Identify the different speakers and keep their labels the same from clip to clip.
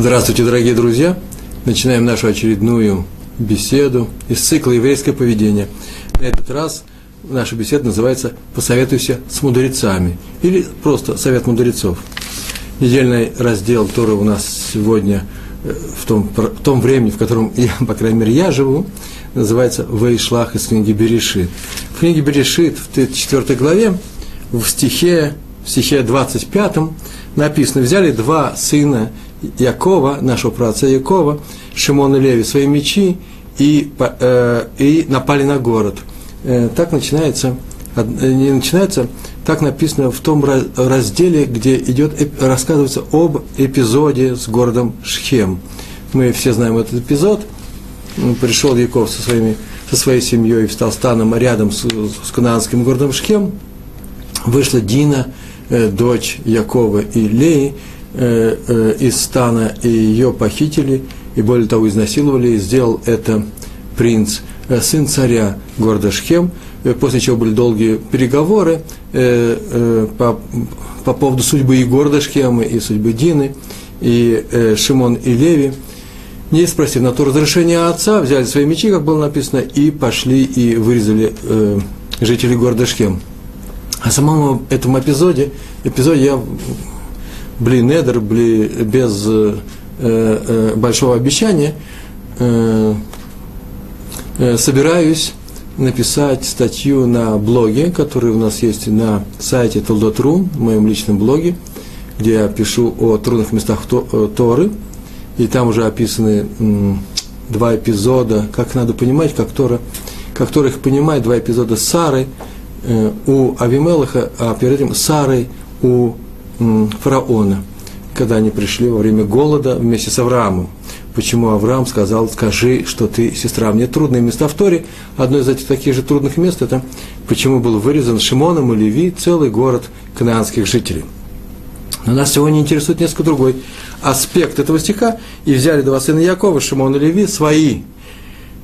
Speaker 1: Здравствуйте, дорогие друзья! Начинаем нашу очередную беседу из цикла «Еврейское поведение». На этот раз наша беседа называется «Посоветуйся с мудрецами» или просто «Совет мудрецов». Недельный раздел Торы у нас сегодня э, в том, в том времени, в котором, я, по крайней мере, я живу, называется «Вейшлах» из книги Берешит. В книге Берешит, в 4 главе, в стихе, в стихе 25 написано, взяли два сына Якова, нашего праотца Якова, Шимон и Леви, свои мечи и, э, и напали на город. Э, так начинается, э, не начинается, так написано в том разделе, где идет, рассказывается об эпизоде с городом Шхем. Мы все знаем этот эпизод. Пришел Яков со, своими, со своей семьей встал станом рядом с, с канадским городом Шхем. Вышла Дина, э, дочь Якова и Леи, Э, э, из стана, и ее похитили, и более того, изнасиловали, и сделал это принц, э, сын царя города Шхем, после чего были долгие переговоры по, по поводу судьбы и города Шхема, и судьбы Дины, и Шимон и Леви, не спросив на то разрешение отца, взяли свои мечи, как было написано, и пошли и вырезали жителей города Шхем. О самом этом эпизоде, эпизоде я бли недер, бли, без э, э, большого обещания, э, э, собираюсь написать статью на блоге, который у нас есть на сайте Толдотру, в моем личном блоге, где я пишу о трудных местах э, Торы, и там уже описаны два эпизода, как надо понимать, как Тора, как Тора их понимает, два эпизода с Сарой э, у Авимелаха, а перед этим Сарой у фараона, когда они пришли во время голода вместе с Авраамом. Почему Авраам сказал, скажи, что ты сестра. Мне трудные места в Торе. Одно из этих таких же трудных мест – это почему был вырезан Шимоном и Леви целый город канаанских жителей. Но нас сегодня интересует несколько другой аспект этого стиха. «И взяли два сына Якова, Шимон и Леви, свои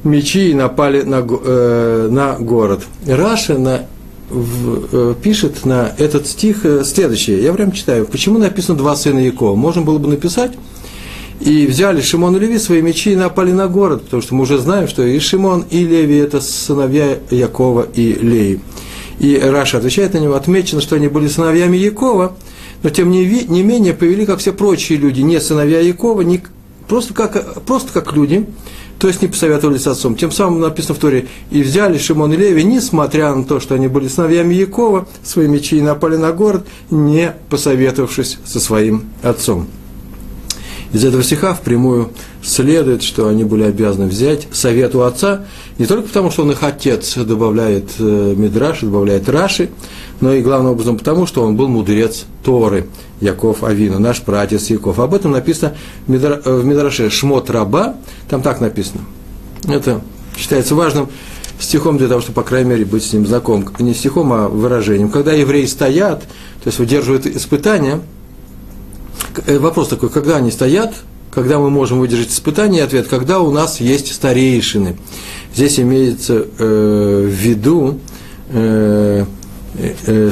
Speaker 1: мечи и напали на, э, на город». Раши на в, э, пишет на этот стих э, следующее. Я прям читаю. Почему написано два сына Якова? Можно было бы написать. И взяли Шимон и Леви свои мечи и напали на город, потому что мы уже знаем, что и Шимон, и Леви – это сыновья Якова и Леи. И Раши отвечает на него, отмечено, что они были сыновьями Якова, но тем не, не менее повели, как все прочие люди, не сыновья Якова, не, просто, как, просто как люди – то есть не посоветовались с отцом. Тем самым написано в Торе, и взяли Шимон и Леви, несмотря на то, что они были сыновьями Якова, свои мечи и напали на город, не посоветовавшись со своим отцом. Из этого стиха впрямую следует, что они были обязаны взять совет у отца, не только потому, что он их отец добавляет э, Мидраш, добавляет Раши, но и главным образом потому, что он был мудрец Торы, Яков Авина, наш пратец Яков. Об этом написано в Мидраше Шмот Раба, там так написано. Это считается важным стихом для того, чтобы, по крайней мере, быть с ним знаком. Не стихом, а выражением. Когда евреи стоят, то есть выдерживают испытания, э, вопрос такой, когда они стоят, когда мы можем выдержать испытание, ответ, когда у нас есть старейшины. Здесь имеется э, в виду э,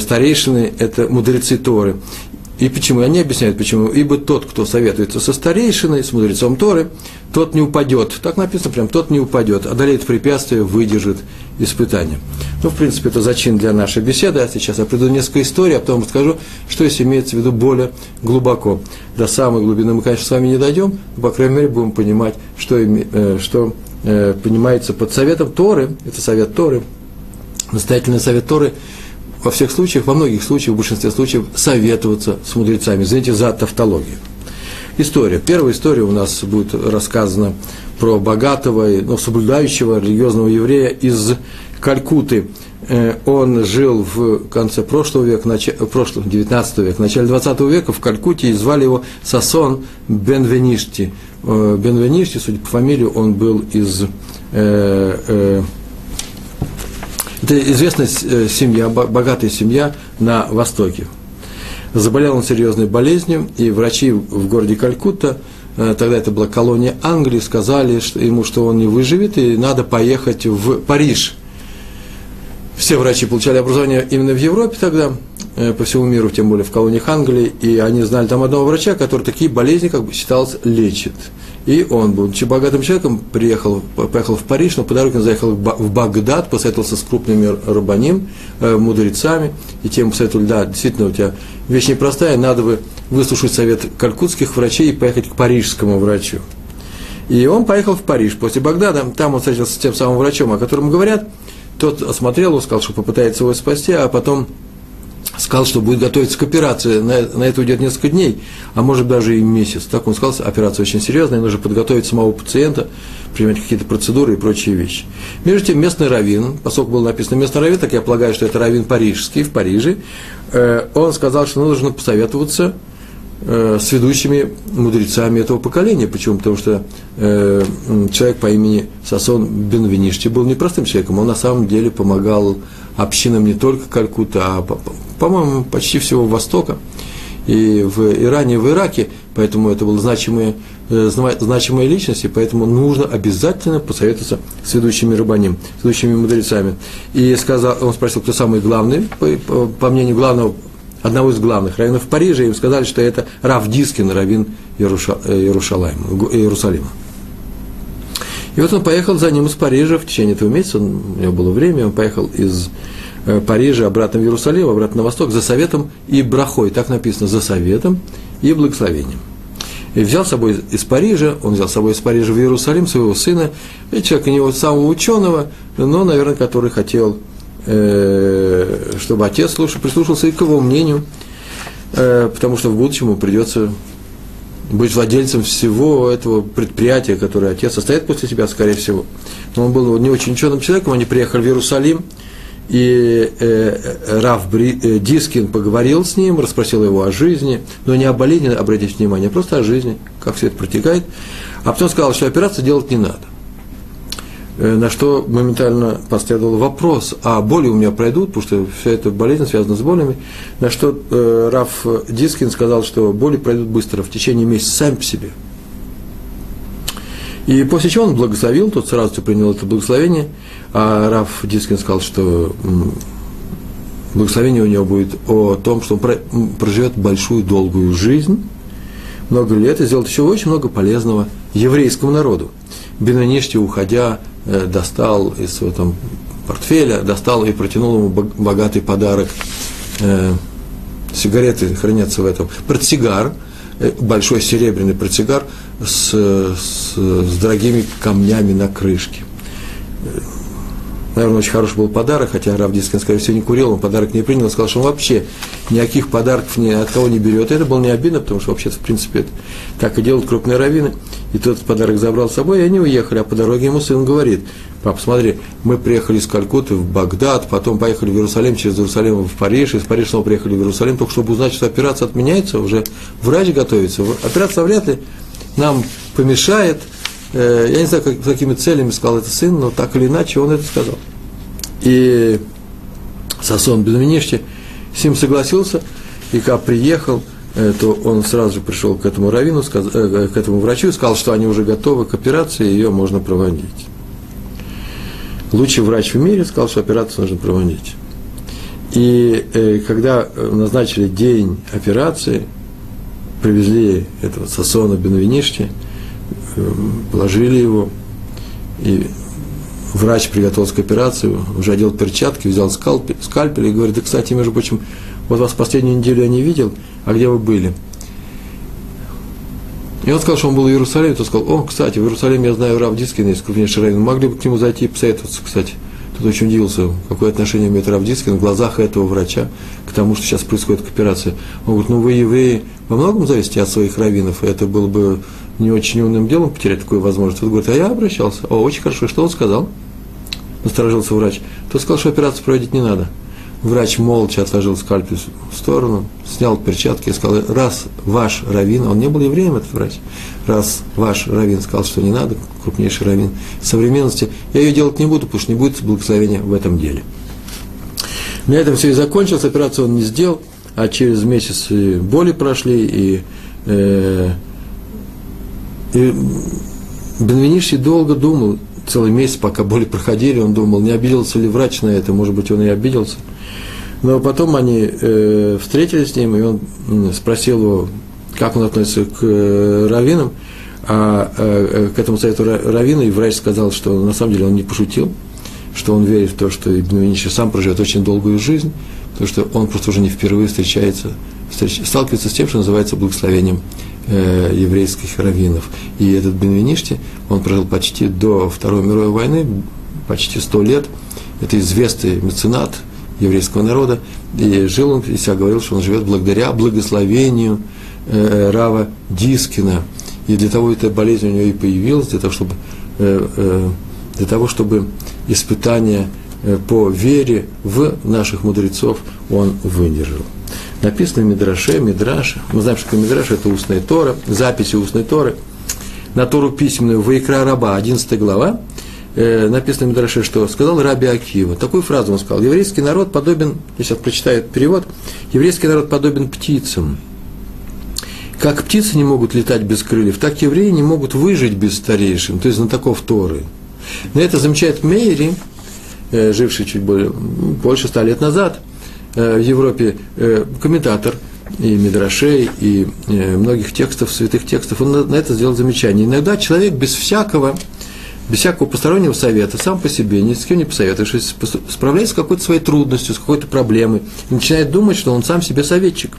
Speaker 1: старейшины – это мудрецы Торы. И почему? Они объясняют, почему. Ибо тот, кто советуется со старейшиной, с мудрецом Торы, тот не упадет. Так написано прям, тот не упадет, одолеет препятствие, выдержит испытание. Ну, в принципе, это зачин для нашей беседы. А сейчас я приду несколько историй, а потом расскажу, что здесь имеется в виду более глубоко. До самой глубины мы, конечно, с вами не дойдем, но, по крайней мере, будем понимать, что, э, что э, понимается под советом Торы, это совет Торы, настоятельный совет Торы – во всех случаях, во многих случаях, в большинстве случаев советоваться с мудрецами. Извините за тавтологию. История. Первая история у нас будет рассказана про богатого, ну, соблюдающего религиозного еврея из Калькуты. Э, он жил в конце прошлого века, начале, прошлого, 19 века, в начале 20 века в Калькуте, и звали его Сасон Бенвеништи. Э, Бенвеништи, судя по фамилии, он был из э, э, это известная э, семья, богатая семья на Востоке. Заболел он серьезной болезнью, и врачи в городе Калькутта, э, тогда это была колония Англии, сказали ему, что он не выживет, и надо поехать в Париж. Все врачи получали образование именно в Европе тогда, э, по всему миру, тем более в колониях Англии, и они знали там одного врача, который такие болезни, как бы считалось, лечит. И он, будучи богатым человеком, приехал, поехал в Париж, но по дороге он заехал в Багдад, посоветовался с крупными рабаним, э, мудрецами, и тем посоветовали, да, действительно, у тебя вещь непростая, надо бы выслушать совет калькутских врачей и поехать к парижскому врачу. И он поехал в Париж после Багдада, там он встретился с тем самым врачом, о котором говорят, тот осмотрел его, сказал, что попытается его спасти, а потом сказал, что будет готовиться к операции, на, на это уйдет несколько дней, а может даже и месяц. Так он сказал, операция очень серьезная, нужно подготовить самого пациента, принимать какие-то процедуры и прочие вещи. Между тем, местный раввин, поскольку было написано местный раввин, так я полагаю, что это раввин парижский, в Париже, э, он сказал, что нужно посоветоваться с ведущими мудрецами этого поколения. Почему? Потому что э, человек по имени Сасон Бенвеништи был непростым человеком, он на самом деле помогал общинам не только Калькута, а, по-моему, почти всего Востока, и в Иране, и в Ираке, поэтому это были значимые, э, значимые личности, поэтому нужно обязательно посоветоваться с ведущими рыбаним, с ведущими мудрецами. И сказал, он спросил, кто самый главный, по, по, по мнению главного, одного из главных раввинов в Париже, и им сказали, что это Рав Дискин, раввин Иеруша, э, Иерусалима. Иерусалима. И вот он поехал за ним из Парижа в течение этого месяца, он, у него было время, он поехал из э, Парижа обратно в Иерусалим, обратно на восток, за советом и брахой, так написано, за советом и благословением. И взял с собой из Парижа, он взял с собой из Парижа в Иерусалим своего сына, человека не самого ученого, но, наверное, который хотел, э, чтобы отец слушал, прислушался и к его мнению, э, потому что в будущем ему придется быть владельцем всего этого предприятия, которое отец оставит после себя, скорее всего. Но он был не очень ученым человеком, они приехали в Иерусалим, и э, Рав Бри, э, Дискин поговорил с ним, расспросил его о жизни, но не о болезни, обратите внимание, а просто о жизни, как все это протекает. А потом сказал, что операцию делать не надо. Э, на что моментально последовал вопрос, а боли у меня пройдут, потому что вся эта болезнь связана с болями, на что э, Рав Дискин сказал, что боли пройдут быстро, в течение месяца, сами по себе. И после чего он благословил, тот сразу принял это благословение, а Раф Дискин сказал, что благословение у него будет о том, что он проживет большую долгую жизнь, много лет, и сделает еще очень много полезного еврейскому народу. Бенаништи, уходя, достал из своего там портфеля, достал и протянул ему богатый подарок. Э, сигареты хранятся в этом. Портсигар, э, большой серебряный портсигар с, с, с дорогими камнями на крышке. Наверное, очень хороший был подарок, хотя Рав Дискин, скорее всего, не курил, он подарок не принял, сказал, что он вообще никаких подарков ни от кого не берет. Это было не обидно, потому что вообще-то, в принципе, это так и делают крупные раввины. И тот подарок забрал с собой, и они уехали. А по дороге ему сын говорит, папа, смотри, мы приехали из Калькутты в Багдад, потом поехали в Иерусалим, через Иерусалим в Париж, из Парижа снова приехали в Иерусалим, только чтобы узнать, что операция отменяется, уже врач готовится. Операция вряд ли нам помешает, я не знаю, как, с какими целями сказал это сын, но так или иначе он это сказал. И Сасон Бенвеништи с ним согласился, и когда приехал, э, то он сразу же пришел к этому раввину, э, к этому врачу и сказал, что они уже готовы к операции, и ее можно проводить. Лучший врач в мире сказал, что операцию нужно проводить. И э, когда назначили день операции, привезли этого Сасона Бенвеништи, положили его, и врач приготовился к операции, уже одел перчатки, взял скальпель, скальпель и говорит, да, кстати, между прочим, вот вас последнюю неделю я не видел, а где вы были? И он сказал, что он был в Иерусалиме, то сказал, о, кстати, в Иерусалиме я знаю Рав Дискин, есть крупнейший раввин, могли бы к нему зайти и посоветоваться, кстати. Тут очень удивился, какое отношение имеет Рав Дискин в глазах этого врача к тому, что сейчас происходит к операции. Он говорит, ну вы евреи во многом зависите от своих раввинов, это было бы не очень умным делом потерять такую возможность. Он говорит, а я обращался. О, очень хорошо. Что он сказал? Насторожился врач. Тот сказал, что операцию проводить не надо. Врач молча отложил скальпель в сторону, снял перчатки и сказал, раз ваш раввин, он не был евреем, этот врач, раз ваш раввин сказал, что не надо, крупнейший раввин современности, я ее делать не буду, потому что не будет благословения в этом деле. На этом все и закончилось, операцию он не сделал, а через месяц и боли прошли, и э, и Бенвениши долго думал, целый месяц, пока боли проходили, он думал, не обиделся ли врач на это, может быть, он и обиделся. Но потом они э, встретились с ним, и он спросил его, как он относится к э, раввинам, а э, к этому совету раввина, и врач сказал, что на самом деле он не пошутил, что он верит в то, что Ибн сам проживет очень долгую жизнь, потому что он просто уже не впервые встречается, встреч, сталкивается с тем, что называется благословением э, еврейских раввинов. И этот Бенвеништи, он прожил почти до Второй мировой войны, почти сто лет. Это известный меценат еврейского народа. И жил он, и себя говорил, что он живет благодаря благословению э, Рава Дискина. И для того эта болезнь у него и появилась, для того, чтобы, э, э, для того, чтобы испытания э, по вере в наших мудрецов он выдержал. Написано Мидраше, Мидраш. Мы знаем, что Мидраш – это устная Тора, записи устной Торы. На Тору письменную Ваикра Раба, 11 глава, э, написано в Мидраше, что сказал Раби Акива. Такую фразу он сказал. Еврейский народ подобен, сейчас прочитаю перевод, еврейский народ подобен птицам. Как птицы не могут летать без крыльев, так евреи не могут выжить без старейшин, то есть знатоков Торы. На это замечает Мейри, э, живший чуть более, больше ста лет назад в Европе, э, комментатор и Мидрашей, и многих текстов, святых текстов, он на это сделал замечание. Иногда человек без всякого, без всякого постороннего совета, сам по себе, ни с кем не посоветовавшись, справляется с какой-то своей трудностью, с какой-то проблемой, и начинает думать, что он сам себе советчик.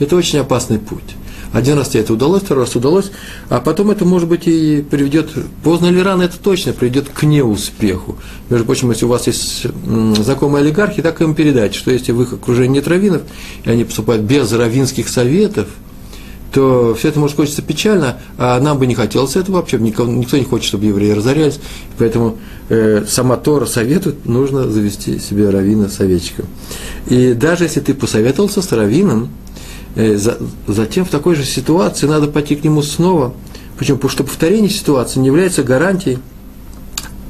Speaker 1: Это очень опасный путь. Один раз тебе это удалось, второй раз удалось, а потом это, может быть, и приведет, поздно или рано это точно приведет к неуспеху. Между прочим, если у вас есть знакомые олигархи, так им передать, что если в их окружении нет раввинов, и они поступают без раввинских советов, то все это может кончиться печально, а нам бы не хотелось этого вообще, никто, никто не хочет, чтобы евреи разорялись, поэтому э, сама Тора советует, нужно завести себе раввина советчика. И даже если ты посоветовался с раввином, затем в такой же ситуации надо пойти к нему снова. Почему? Потому что повторение ситуации не является гарантией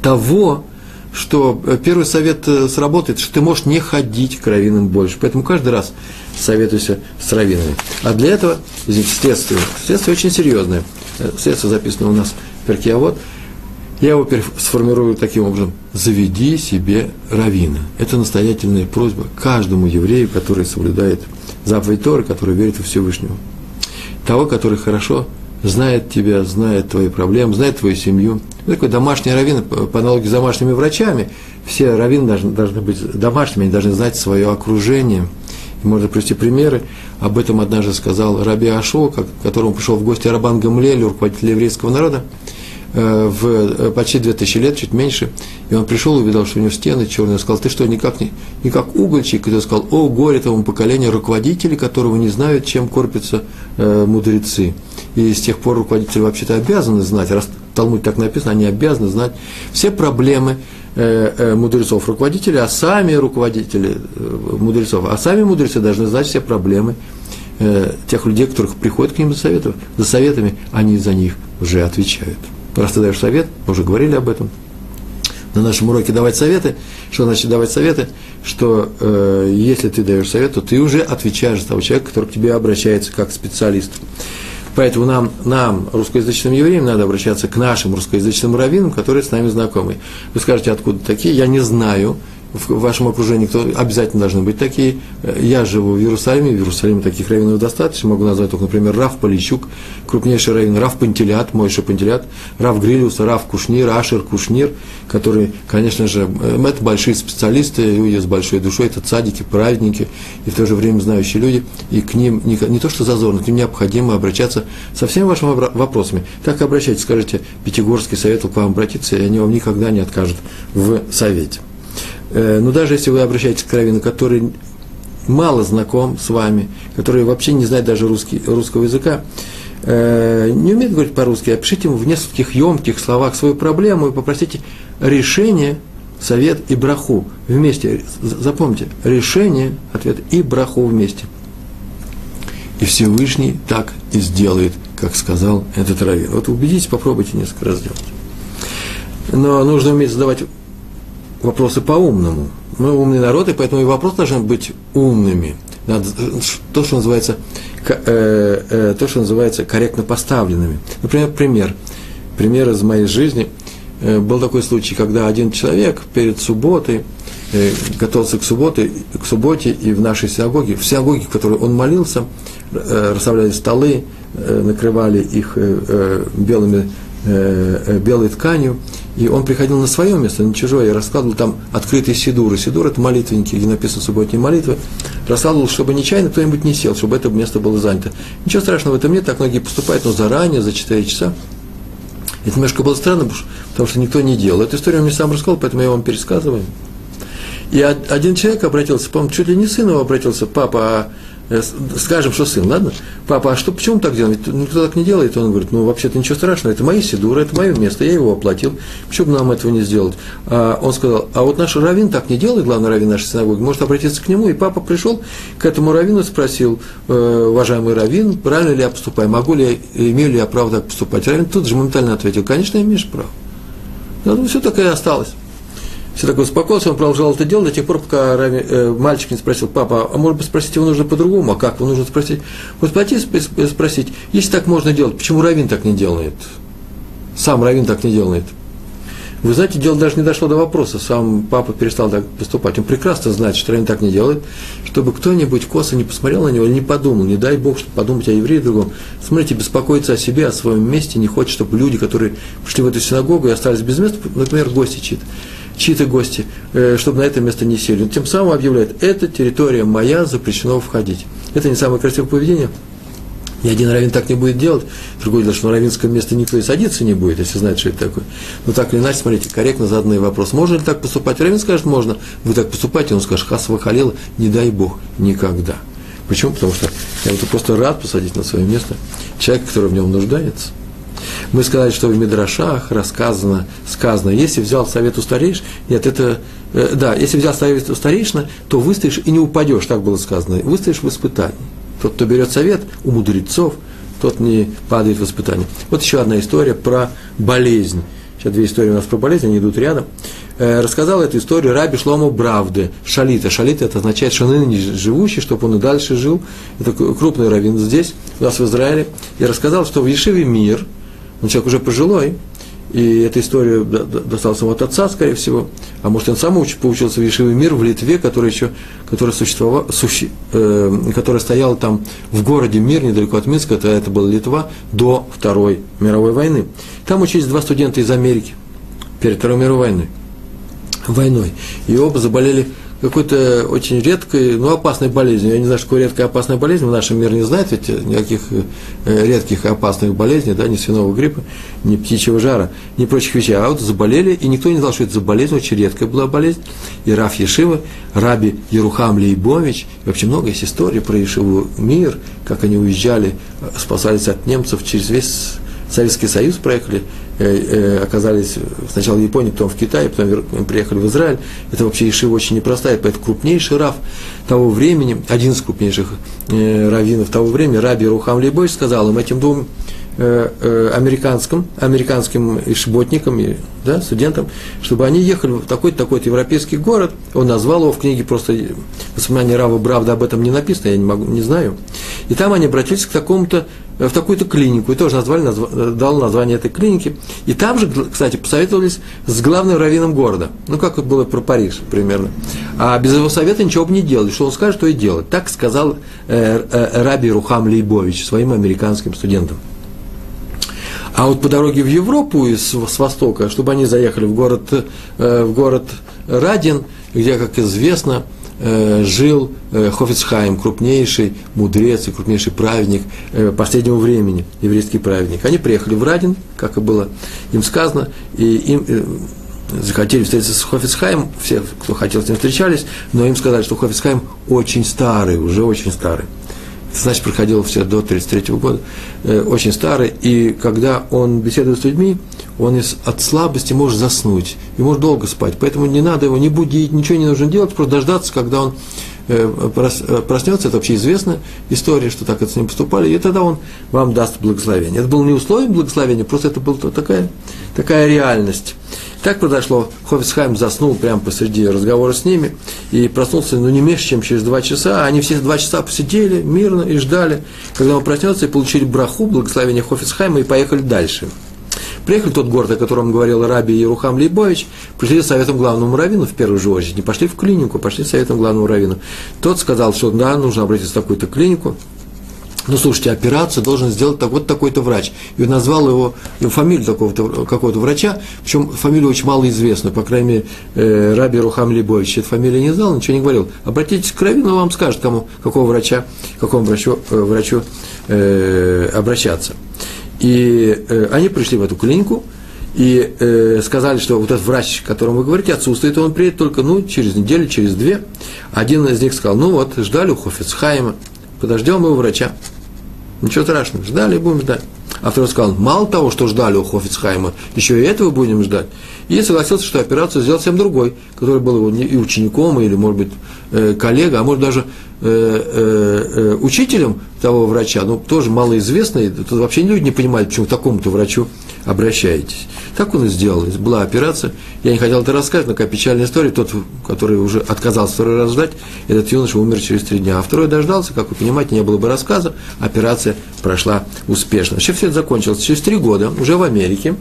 Speaker 1: того, что э, первый совет э, сработает, что ты можешь не ходить к раввинам больше. Поэтому каждый раз советуйся с раввинами. А для этого, извините, следствие. Следствие очень серьезное. Следствие записано у нас в Перкиавод. Я его сформирую таким образом. Заведи себе равина. Это настоятельная просьба каждому еврею, который соблюдает заповедь Торы, который верит во Всевышнего. Того, который хорошо знает тебя, знает твои проблемы, знает твою семью. Ну, такой домашний раввин, по аналогии с домашними врачами, все раввины должны, должны быть домашними, они должны знать свое окружение. И можно привести примеры. Об этом однажды сказал Раби Ашо, к которому пришел в гости Рабан Гамлель, руководитель еврейского народа. Э, в э, почти 2000 лет, чуть меньше, и он пришел увидел, что у него стены черные, сказал, ты что, никак не, не как угольщик? И он сказал, о, горе тому поколению руководителей, которого не знают, чем корпятся э, мудрецы. И с тех пор руководители вообще-то обязаны знать, раз Талмуд так написано, они обязаны знать все проблемы э, э, мудрецов, руководителей, а сами руководители э, мудрецов, а сами мудрецы должны знать все проблемы э, тех людей, которых приходят к ним за, советов, за советами, они за них уже отвечают раз даешь совет, мы уже говорили об этом, на нашем уроке давать советы, что значит давать советы, что э, если ты даешь совет, то ты уже отвечаешь за того человека, который к тебе обращается как специалист. Поэтому нам, нам, русскоязычным евреям, надо обращаться к нашим русскоязычным раввинам, которые с нами знакомы. Вы скажете, откуда такие? Я не знаю в вашем окружении кто обязательно должны быть такие. Я живу в Иерусалиме, в Иерусалиме таких раввинов достаточно. Могу назвать только, например, Раф Полищук, крупнейший раввин, Раф Пантелят, Мойша Пантелят, Раф Грилюс, Раф Кушнир, Ашер Кушнир, которые, конечно же, это большие специалисты, люди с большой душой, это цадики, праведники, и в то же время знающие люди, и к ним не, не то что зазорно, к ним необходимо обращаться со всеми вашими вопросами. Так обращайтесь, скажите, Пятигорский советовал к вам обратиться, и они вам никогда не откажут в совете. Э, но даже если вы обращаетесь к раввину, который мало знаком с вами, который вообще не знает даже русский, русского языка, э, не умеет говорить по-русски, опишите ему в нескольких емких словах свою проблему и попросите решение, совет и браху вместе. Запомните, решение, ответ и браху вместе. И Всевышний так и сделает, как сказал этот раввин. Вот убедитесь, попробуйте несколько раз сделать. Но нужно уметь задавать вопросы по-умному. Мы умный народ, и поэтому и вопросы должны быть умными. Надо, то, что называется, э, э, то, что называется корректно поставленными. Например, пример. Пример из моей жизни. Э, был такой случай, когда один человек перед субботой э, готовился к субботе, к субботе и в нашей синагоге, в синагоге, в которой он молился, э, расставляли столы, э, накрывали их белыми, белой тканью, и он приходил на свое место, на чужое, и раскладывал там открытые сидуры. Сидур – это молитвенники, где написано субботние молитвы. Раскладывал, чтобы нечаянно кто-нибудь не сел, чтобы это место было занято. Ничего страшного в этом нет, так многие поступают, но заранее, за 4 часа. Это немножко было странно, потому что никто не делал. Эту историю он мне сам рассказал, поэтому я вам пересказываю. И один человек обратился, по-моему, чуть ли не сын его обратился, папа, а скажем, что сын, ладно? Папа, а что, почему так делать? Никто так не делает. Он говорит, ну, вообще-то ничего страшного, это мои сидуры, это мое место, я его оплатил. Почему бы нам этого не сделать? А он сказал, а вот наш раввин так не делает, главный раввин нашей синагоги, может обратиться к нему. И папа пришел к этому раввину и спросил, э, уважаемый раввин, правильно ли я поступаю, могу ли я, имею ли я право так поступать? Раввин тут же моментально ответил, конечно, имеешь право. Ну, все так и осталось. Все такое успокоился, он продолжал это делать до тех пор, пока Рами, э, мальчик не спросил, папа, а может быть спросить его нужно по-другому, а как его нужно спросить? Вот пойти спросить, если так можно делать, почему Равин так не делает? Сам Равин так не делает. Вы знаете, дело даже не дошло до вопроса, сам папа перестал так поступать. Он прекрасно знает, что Равин так не делает, чтобы кто-нибудь косо не посмотрел на него не подумал, не дай Бог, чтобы подумать о евреи другом. Смотрите, беспокоиться о себе, о своем месте, не хочет, чтобы люди, которые пришли в эту синагогу и остались без места, например, гости чьи-то, чьи-то гости, э, чтобы на это место не сели. Тем самым объявляет, это территория моя, запрещено входить. Это не самое красивое поведение. Ни один раввин так не будет делать. Другое дело, что на раввинское место никто и садиться не будет, если знает, что это такое. Но так или иначе, смотрите, корректно заданный вопрос. Можно ли так поступать? Раввин скажет, можно. Вы так поступаете, он скажет, хасва халила, не дай Бог, никогда. Почему? Потому что я вот просто рад посадить на свое место человека, который в нем нуждается – мы сказали, что в Мидрашах рассказано, сказано, если взял совет у старейш, нет, это, э, да, если взял совет у старейшина, то выстоишь и не упадешь, так было сказано, выстоишь в испытании. Тот, кто берет совет у мудрецов, тот не падает в испытание. Вот еще одна история про болезнь. Сейчас две истории у нас про болезнь, они идут рядом. Э, рассказал эту историю Раби Шломо Бравды, Шалита. Шалита это означает, что ныне живущий, чтобы он и дальше жил. Это крупный раввин здесь, у нас в Израиле. И рассказал, что в Ешиве мир – он человек уже пожилой, и эта история досталась ему от отца, скорее всего, а может, он сам уч, поучился в Ешиве мир в Литве, который еще, который существовал, суще, э, который стоял там в городе Мир, недалеко от Минска, это, это была Литва, до Второй мировой войны. Там учились два студента из Америки перед Второй мировой войной. войной. И оба заболели какой-то очень редкой, но опасной болезнью. Я не знаю, что такое редкая опасная болезнь, в нашем мире не знает ведь никаких э, редких опасных болезней, да, ни свиного гриппа, ни птичьего жара, ни прочих вещей. А вот заболели, и никто не знал, что это за болезнь, очень редкая была болезнь. И Раф Ешива, Раби Ерухам Лейбович, и вообще много есть историй про Ешиву мир, как они уезжали, спасались от немцев через весь Советский Союз проехали, Э, э, оказались сначала в Японии, потом в Китае, потом приехали в Израиль. Это вообще Ишива очень непростая, поэтому крупнейший рав того времени, один из крупнейших э, раввинов того времени, Раби Рухам Лейбой, сказал им, этим двум американским, американским ишботникам, да, студентам, чтобы они ехали в такой-то такой европейский город. Он назвал его в книге, просто воспоминания Рава Бравда об этом не написано, я не, могу, не знаю. И там они обратились к такому-то в такую-то клинику, и тоже назвали, назв... дал название этой клиники. И там же, кстати, посоветовались с главным раввином города. Ну, как вот было про Париж примерно. А без его совета ничего бы не делали. Что он скажет, то и делать. Так сказал э, э, Раби Рухам Лейбович своим американским студентам. А вот по дороге в Европу из, с востока, чтобы они заехали в город, э, в город Радин, где, как известно, Э, жил э, Хофицхайм, крупнейший мудрец и крупнейший праведник э, последнего времени, еврейский праведник. Они приехали в Радин, как и было им сказано, и им захотели встретиться с Хофицхайм, все, кто хотел с ним встречались, но им сказали, что Хофицхайм очень старый, уже очень старый значит, проходил все до 1933 года, э, очень старый, и когда он беседует с людьми, он из, от слабости может заснуть, и может долго спать, поэтому не надо его не будить, ничего не нужно делать, просто дождаться, когда он проснется, это вообще известная история, что так это с ним поступали, и тогда он вам даст благословение. Это было не условие благословения, просто это была такая, такая реальность. Так произошло. Хофисхайм заснул прямо посреди разговора с ними и проснулся, ну, не меньше, чем через два часа. Они все два часа посидели мирно и ждали, когда он проснется, и получили браху, благословение Хофисхайма, и поехали дальше. Приехали в тот город, о котором говорил Раби Ерухам Лейбович, пришли советом главному раввину в первую же очередь, не пошли в клинику, пошли советом главному раввину. Тот сказал, что да, нужно обратиться в такую-то клинику, ну, слушайте, операцию должен сделать вот такой-то врач. И назвал его, его фамилию такого-то, какого-то врача, причем фамилию очень малоизвестную, по крайней мере, э, Раби Рухам Либович. Эту фамилию не знал, ничего не говорил. Обратитесь к Равину, он вам скажет, кому, какого врача, какому врачу, э, врачу э, обращаться. И э, они пришли в эту клинику, и э, сказали, что вот этот врач, о котором вы говорите, отсутствует, он приедет только ну, через неделю, через две. Один из них сказал, ну вот, ждали у Хофицхайма, подождем его врача. Ничего страшного, ждали будем ждать. А второй сказал, мало того, что ждали у Хофицхайма, еще и этого будем ждать. И согласился, что операцию сделал всем другой, который был его и учеником, или, может быть, э, коллега, а может даже э, э, учителем того врача, ну, тоже малоизвестный, тут вообще люди не понимают, почему такому-то врачу обращаетесь. Так он и сделал. Была операция. Я не хотел это рассказать, но какая печальная история. Тот, который уже отказался второй раз ждать, этот юноша умер через три дня. А второй дождался, как вы понимаете, не было бы рассказа. Операция прошла успешно. Вообще все это закончилось. Через три года, уже в Америке,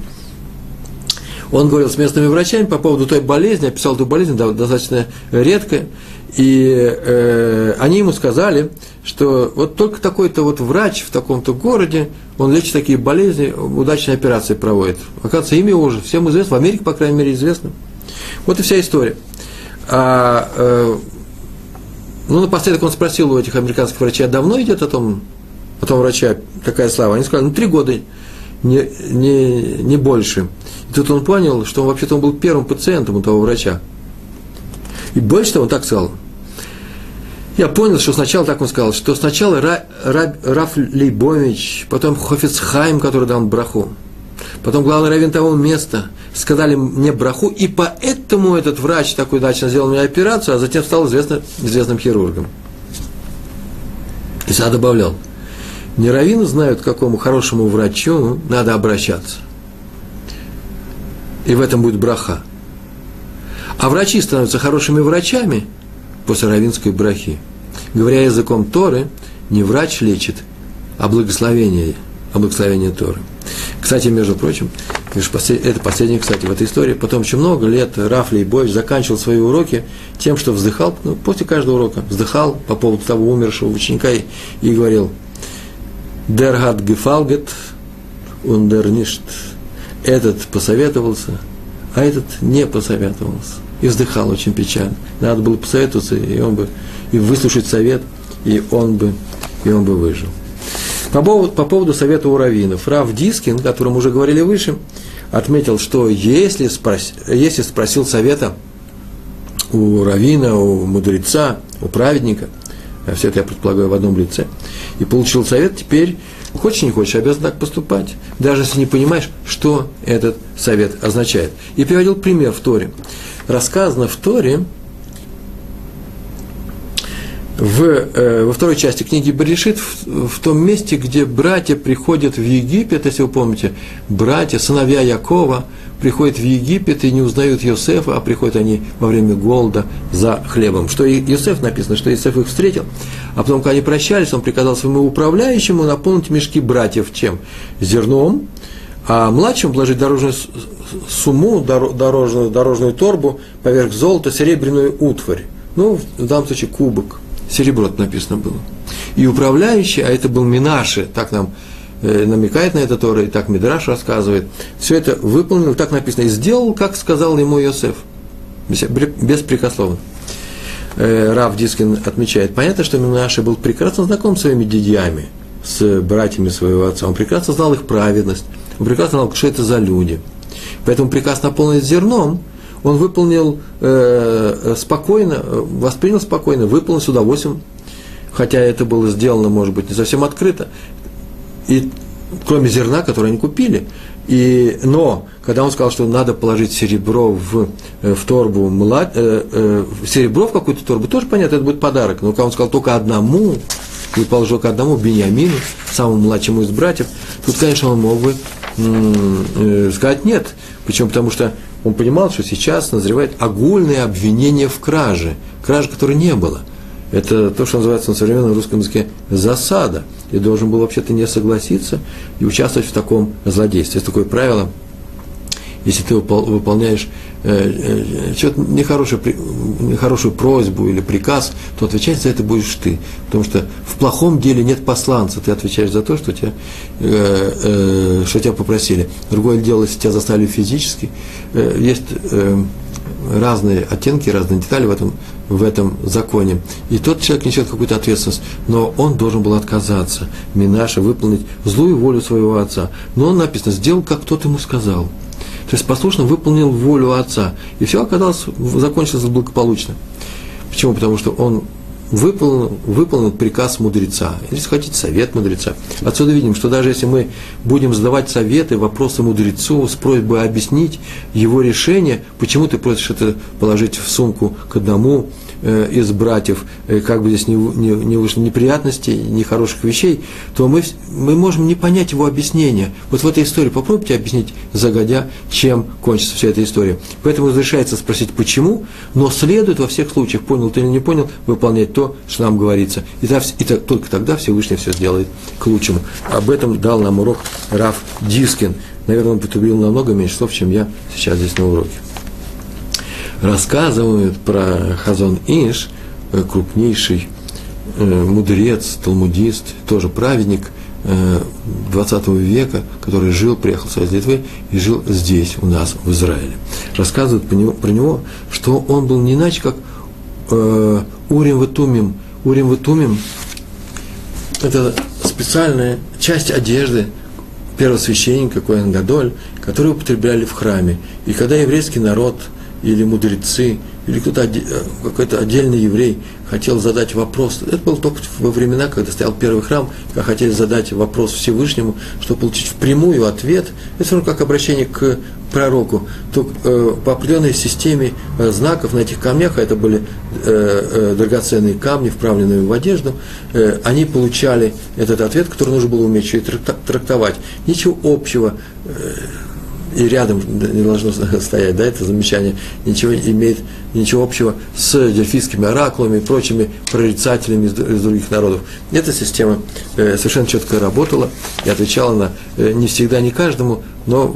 Speaker 1: он говорил с местными врачами по поводу той болезни, описал эту болезнь, достаточно редкая, и э, они ему сказали, что вот только такой-то вот врач в таком-то городе, он лечит такие болезни, удачные операции проводит. Оказывается, имя уже всем известно, в Америке, по крайней мере, известно. Вот и вся история. А, э, ну, напоследок он спросил у этих американских врачей, а давно идет о том, о том врача такая слава? Они сказали, ну, три года, не, не, не больше. И тут он понял, что он вообще-то он был первым пациентом у того врача. И больше того, он так сказал, я понял, что сначала так он сказал, что сначала Ра, Ра, Раф Лейбович, потом Хофицхайм, который дал браху, потом главный раввин того места, сказали мне браху, и поэтому этот врач такой удачно сделал мне операцию, а затем стал известным, известным хирургом. И сам добавлял, не раввины знают, к какому хорошему врачу надо обращаться. И в этом будет браха. А врачи становятся хорошими врачами – после равинской брахи. Говоря языком Торы, не врач лечит, а благословение, а благословение Торы. Кстати, между прочим, это последнее, кстати, в этой истории. Потом очень много лет Рафли и Бойч заканчивал свои уроки тем, что вздыхал, ну, после каждого урока, вздыхал по поводу того умершего ученика и, и говорил, «Дергат гефалгет, ундерништ». Этот посоветовался, а этот не посоветовался и вздыхал очень печально. Надо было посоветоваться, и он бы, и выслушать совет, и он бы, и он бы выжил. По поводу, по поводу совета у раввинов. Рав Дискин, о котором уже говорили выше, отметил, что если, спрос, если спросил совета у равина, у мудреца, у праведника, все это я предполагаю в одном лице, и получил совет, теперь хочешь не хочешь, обязан так поступать, даже если не понимаешь, что этот совет означает. И приводил пример в Торе рассказано в Торе, в, э, во второй части книги Берешит, в, в том месте, где братья приходят в Египет, если вы помните, братья, сыновья Якова, приходят в Египет и не узнают Йосефа, а приходят они во время голода за хлебом. Что Йосеф написано, что Йосеф их встретил, а потом, когда они прощались, он приказал своему управляющему наполнить мешки братьев чем? Зерном, а младшему положить дорожную сумму, дорожную, дорожную торбу, поверх золота, серебряную утварь. Ну, в данном случае кубок. Серебро написано было. И управляющий, а это был Минаши, так нам намекает на это Тора, и так Мидраш рассказывает, все это выполнил, так написано, и сделал, как сказал ему Йосеф, беспрекословно. Э, Рав Дискин отмечает, понятно, что Минаши был прекрасно знаком с своими дядями, с братьями своего отца, он прекрасно знал их праведность, он прекрасно знал, что это за люди – Поэтому приказ наполнить зерном. Он выполнил э, э, спокойно, воспринял спокойно, выполнил с удовольствием, хотя это было сделано, может быть, не совсем открыто, и кроме зерна, которое они купили. И, но, когда он сказал, что надо положить серебро в, э, в торбу, млад, э, э, серебро в какую-то торбу, тоже понятно, это будет подарок. Но когда он сказал только одному, и положил к одному Бениамину, самому младшему из братьев, тут, конечно, он мог бы э, сказать нет. Почему? Потому что он понимал, что сейчас назревает огульное обвинение в краже, кражи, которой не было. Это то, что называется на современном русском языке засада. И должен был вообще-то не согласиться и участвовать в таком злодействе. Есть такое правило если ты выполняешь э, э, нехорошую, нехорошую просьбу или приказ, то отвечать за это будешь ты. Потому что в плохом деле нет посланца, ты отвечаешь за то, что тебя, э, э, что тебя попросили. Другое дело, если тебя заставили физически, э, есть э, разные оттенки, разные детали в этом, в этом законе. И тот человек несет какую-то ответственность, но он должен был отказаться, Минаша, выполнить злую волю своего отца. Но он написано, сделал, как тот ему сказал. То есть послушно выполнил волю отца. И все оказалось, закончилось благополучно. Почему? Потому что он выполнил, выполнил приказ мудреца, если хотите, совет мудреца. Отсюда видим, что даже если мы будем задавать советы, вопросы мудрецу с просьбой объяснить его решение, почему ты просишь это положить в сумку к одному, из братьев, э, как бы здесь не, не, не вышло неприятностей, нехороших вещей, то мы, мы можем не понять его объяснения. Вот в этой истории попробуйте объяснить загодя, чем кончится вся эта история. Поэтому разрешается спросить, почему, но следует во всех случаях, понял ты или не понял, выполнять то, что нам говорится. И, так, и так, только тогда Всевышний все сделает к лучшему. Об этом дал нам урок Раф Дискин. Наверное, он потребил намного меньше слов, чем я сейчас здесь на уроке рассказывают про Хазон Иш, э, крупнейший э, мудрец, талмудист, тоже праведник 20 э, века, который жил, приехал из Литвы и жил здесь, у нас, в Израиле. Рассказывают про него, про него что он был не иначе, как Урим Ватумим. Урим Ватумим – это специальная часть одежды первого священника Коэн Гадоль, которую употребляли в храме. И когда еврейский народ – или мудрецы, или кто-то э, какой-то отдельный еврей хотел задать вопрос. Это было только во времена, когда стоял первый храм, когда хотели задать вопрос Всевышнему, чтобы получить впрямую ответ. Это все равно как обращение к пророку. То э, по определенной системе э, знаков на этих камнях, а это были драгоценные камни, вправленные в одежду, они получали этот ответ, который нужно было уметь еще и трактовать. Ничего общего. И рядом не должно стоять, да, это замечание, ничего имеет ничего общего с дельфийскими оракулами и прочими прорицателями из, из других народов. Эта система э, совершенно четко работала и отвечала на э, не всегда, не каждому, но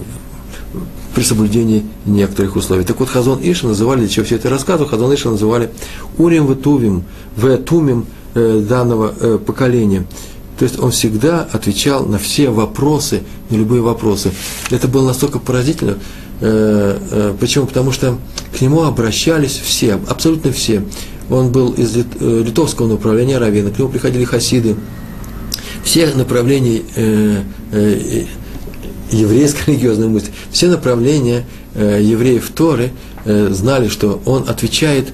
Speaker 1: при соблюдении некоторых условий. Так вот, Хазон Иша называли, для чего все это рассказываю, Хазон Иша называли Урим Ветувим, Ветумим э, данного э, поколения. То есть он всегда отвечал на все вопросы, на любые вопросы. Это было настолько поразительно. Э, э, почему? Потому что к нему обращались все, абсолютно все. Он был из э, литовского направления равина, к нему приходили хасиды. Все направления еврейской религиозной мысли, все направления евреев Торы знали, что он отвечает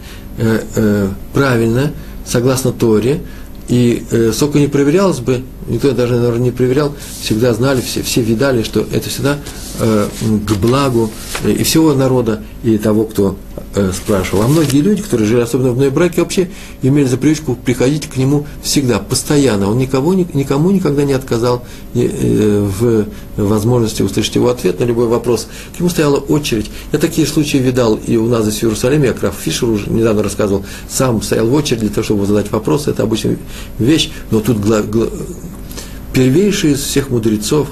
Speaker 1: правильно, согласно Торе, и э, сколько не проверялось бы, никто даже, наверное, не проверял, всегда знали, все, все видали, что это всегда э, к благу э, и всего народа, и того, кто э, спрашивал. А многие люди, которые жили особенно в браке, вообще имели за привычку приходить к нему всегда, постоянно. Он никого, никому никогда не отказал э, в возможности услышать его ответ на любой вопрос. К нему стояла очередь. Я такие случаи видал и у нас здесь в Иерусалиме, я Краф Фишер уже недавно рассказывал, сам стоял в очередь для того, чтобы задать вопрос. Это обычная вещь, но тут гла, гла, первейший из всех мудрецов,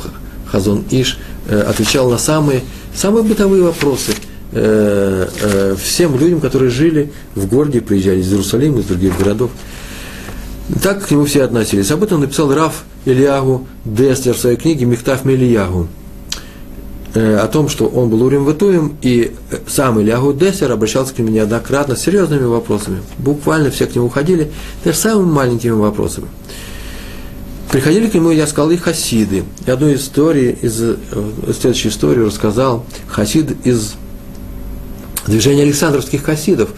Speaker 1: Хазон Иш, э, отвечал на самые, самые бытовые вопросы э, э, всем людям, которые жили в городе, приезжали из Иерусалима, из других городов. Так к нему все относились. Об этом написал Раф Ильягу Деслер в своей книге «Мехтав Мельягу» о том, что он был Урим Ватуем, и сам Ильягу Деслер обращался к нему неоднократно с серьезными вопросами. Буквально все к нему уходили, даже самыми маленькими вопросами. Приходили к нему, я сказал, и хасиды. И одну историю из, э, следующую историю рассказал хасид из движения Александровских хасидов.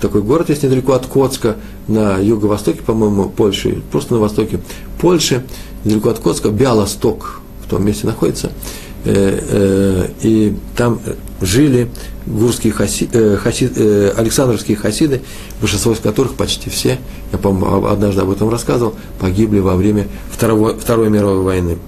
Speaker 1: Такой город есть недалеко от Коцка, на юго-востоке, по-моему, Польши, просто на востоке Польши, недалеко от Коцка, Бялосток в том месте находится. Э, э, и там жили гурские хаси, э, хасид, э, Александровские хасиды, большинство из которых, почти все, я, по-моему, однажды об этом рассказывал, погибли во время Второго, Второй мировой войны.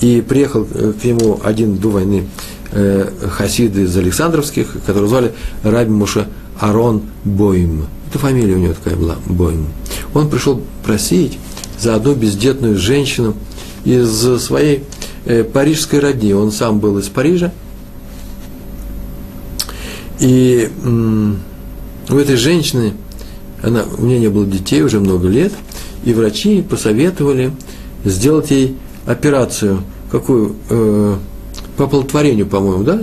Speaker 1: И приехал к нему один до войны э, хасид из Александровских, которого звали Раби Муша Арон Бойм. Это фамилия у него такая была, Бойм. Он пришел просить за одну бездетную женщину из своей э, парижской родни. Он сам был из Парижа, И у этой женщины, она, у нее не было детей уже много лет, и врачи посоветовали сделать ей операцию, какую, э, по оплодотворению, по-моему, да,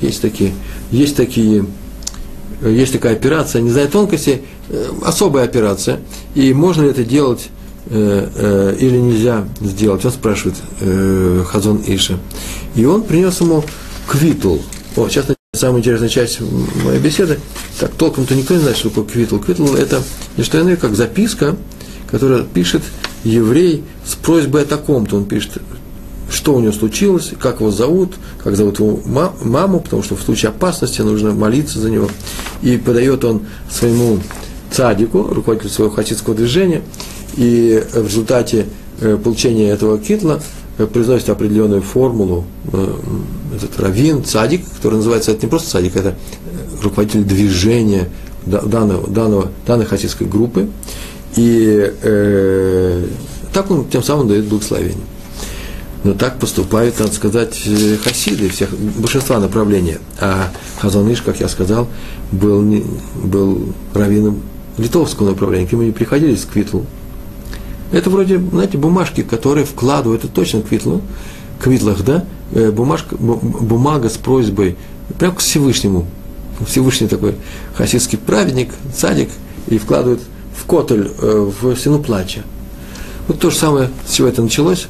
Speaker 1: есть такие, есть такие, есть такая операция, не знаю тонкости, э, особая операция, и можно ли это делать э, э, или нельзя сделать, он спрашивает э, Хазон Иша. И он принес ему квитул. О, сейчас самая интересная часть моей беседы. Так, толком-то никто не знает, что такое квитл. Квитл – это не что иное, как записка, которую пишет еврей с просьбой о таком-то. Он пишет, что у него случилось, как его зовут, как зовут его маму, потому что в случае опасности нужно молиться за него. И подает он своему цадику, руководителю своего хасидского движения, и в результате э, получения этого китла э, произносит определенную формулу, э, этот раввин, цадик, который называется, это не просто цадик, это руководитель движения данного, данного, данной хасидской группы, и э, так он тем самым дает благословение. Но так поступают, надо сказать, хасиды всех, большинства направления. А Хазаныш, как я сказал, был, не, был раввином литовского направления, к нему не приходили с квитл. Это вроде, знаете, бумажки, которые вкладывают, это точно квитлу, квитлах, да, э, бумажка, бумага с просьбой, прямо к Всевышнему. Всевышний такой хасидский праведник, садик, и вкладывает в котель, э, в стену плача. Вот то же самое, с чего это началось,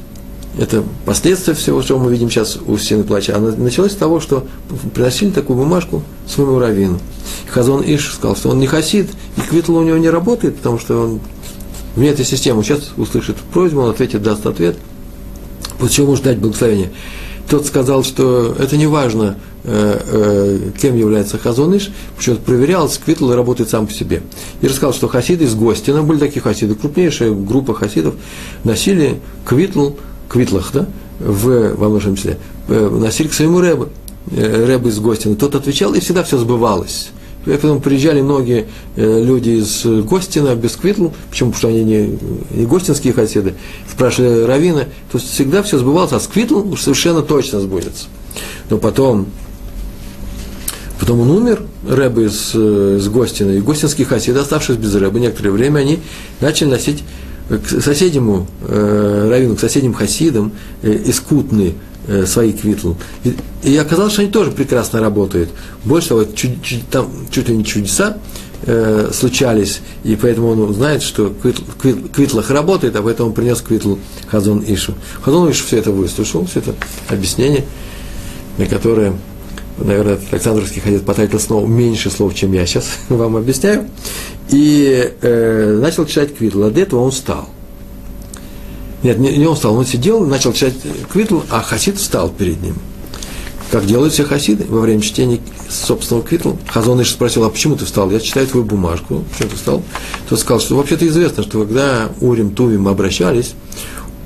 Speaker 1: это последствия всего, что мы видим сейчас у стены плача. Она началась с того, что приносили такую бумажку своему раввину. Хазон Иш сказал, что он не хасид, и квитл у него не работает, потому что он вне этой системы. Сейчас услышит просьбу, он ответит, даст ответ, после чего может дать благословение. Тот сказал, что это не важно, э, э, кем является Хазоныш, почему-то проверял, сквитл и работает сам по себе. И рассказал, что хасиды из Гостина, были такие хасиды, крупнейшая группа хасидов, носили квитл, квитлах, да, в, во множественном числе, э, носили к своему рэбу, рэбу из Гостина. Тот отвечал, и всегда все сбывалось. И потом приезжали многие люди из Гостина без квитл, почему? Потому что они не, не гостинские хасиды, спрашивали Равина, то есть всегда все сбывалось, а с квитл совершенно точно сбудется. Но потом, потом он умер, Рэбы из, из Гостина, и гостинские хасиды, оставшись без Рэбы некоторое время, они начали носить к соседнему э, раввину, к соседним хасидам э, искутные э, свои квитлы. И, и оказалось, что они тоже прекрасно работают. Больше того, чуть, чуть, там чуть ли не чудеса э, случались, и поэтому он знает, что квитл, квитл, квитлах работает, а поэтому он принес квитл Хазон Ишу. Хазон Ишу все это выслушал, все это объяснение, на которое наверное, Александровский хасид потратил снова меньше слов, чем я сейчас вам объясняю, и э, начал читать Квитл. А до этого он встал. Нет, не, не он встал, он сидел, начал читать Квитл, а хасид встал перед ним. Как делают все хасиды во время чтения собственного Квитл. Хазон Иш спросил, а почему ты встал? Я читаю твою бумажку. Почему ты встал? Тот сказал, что вообще-то известно, что когда Урим Тувим обращались,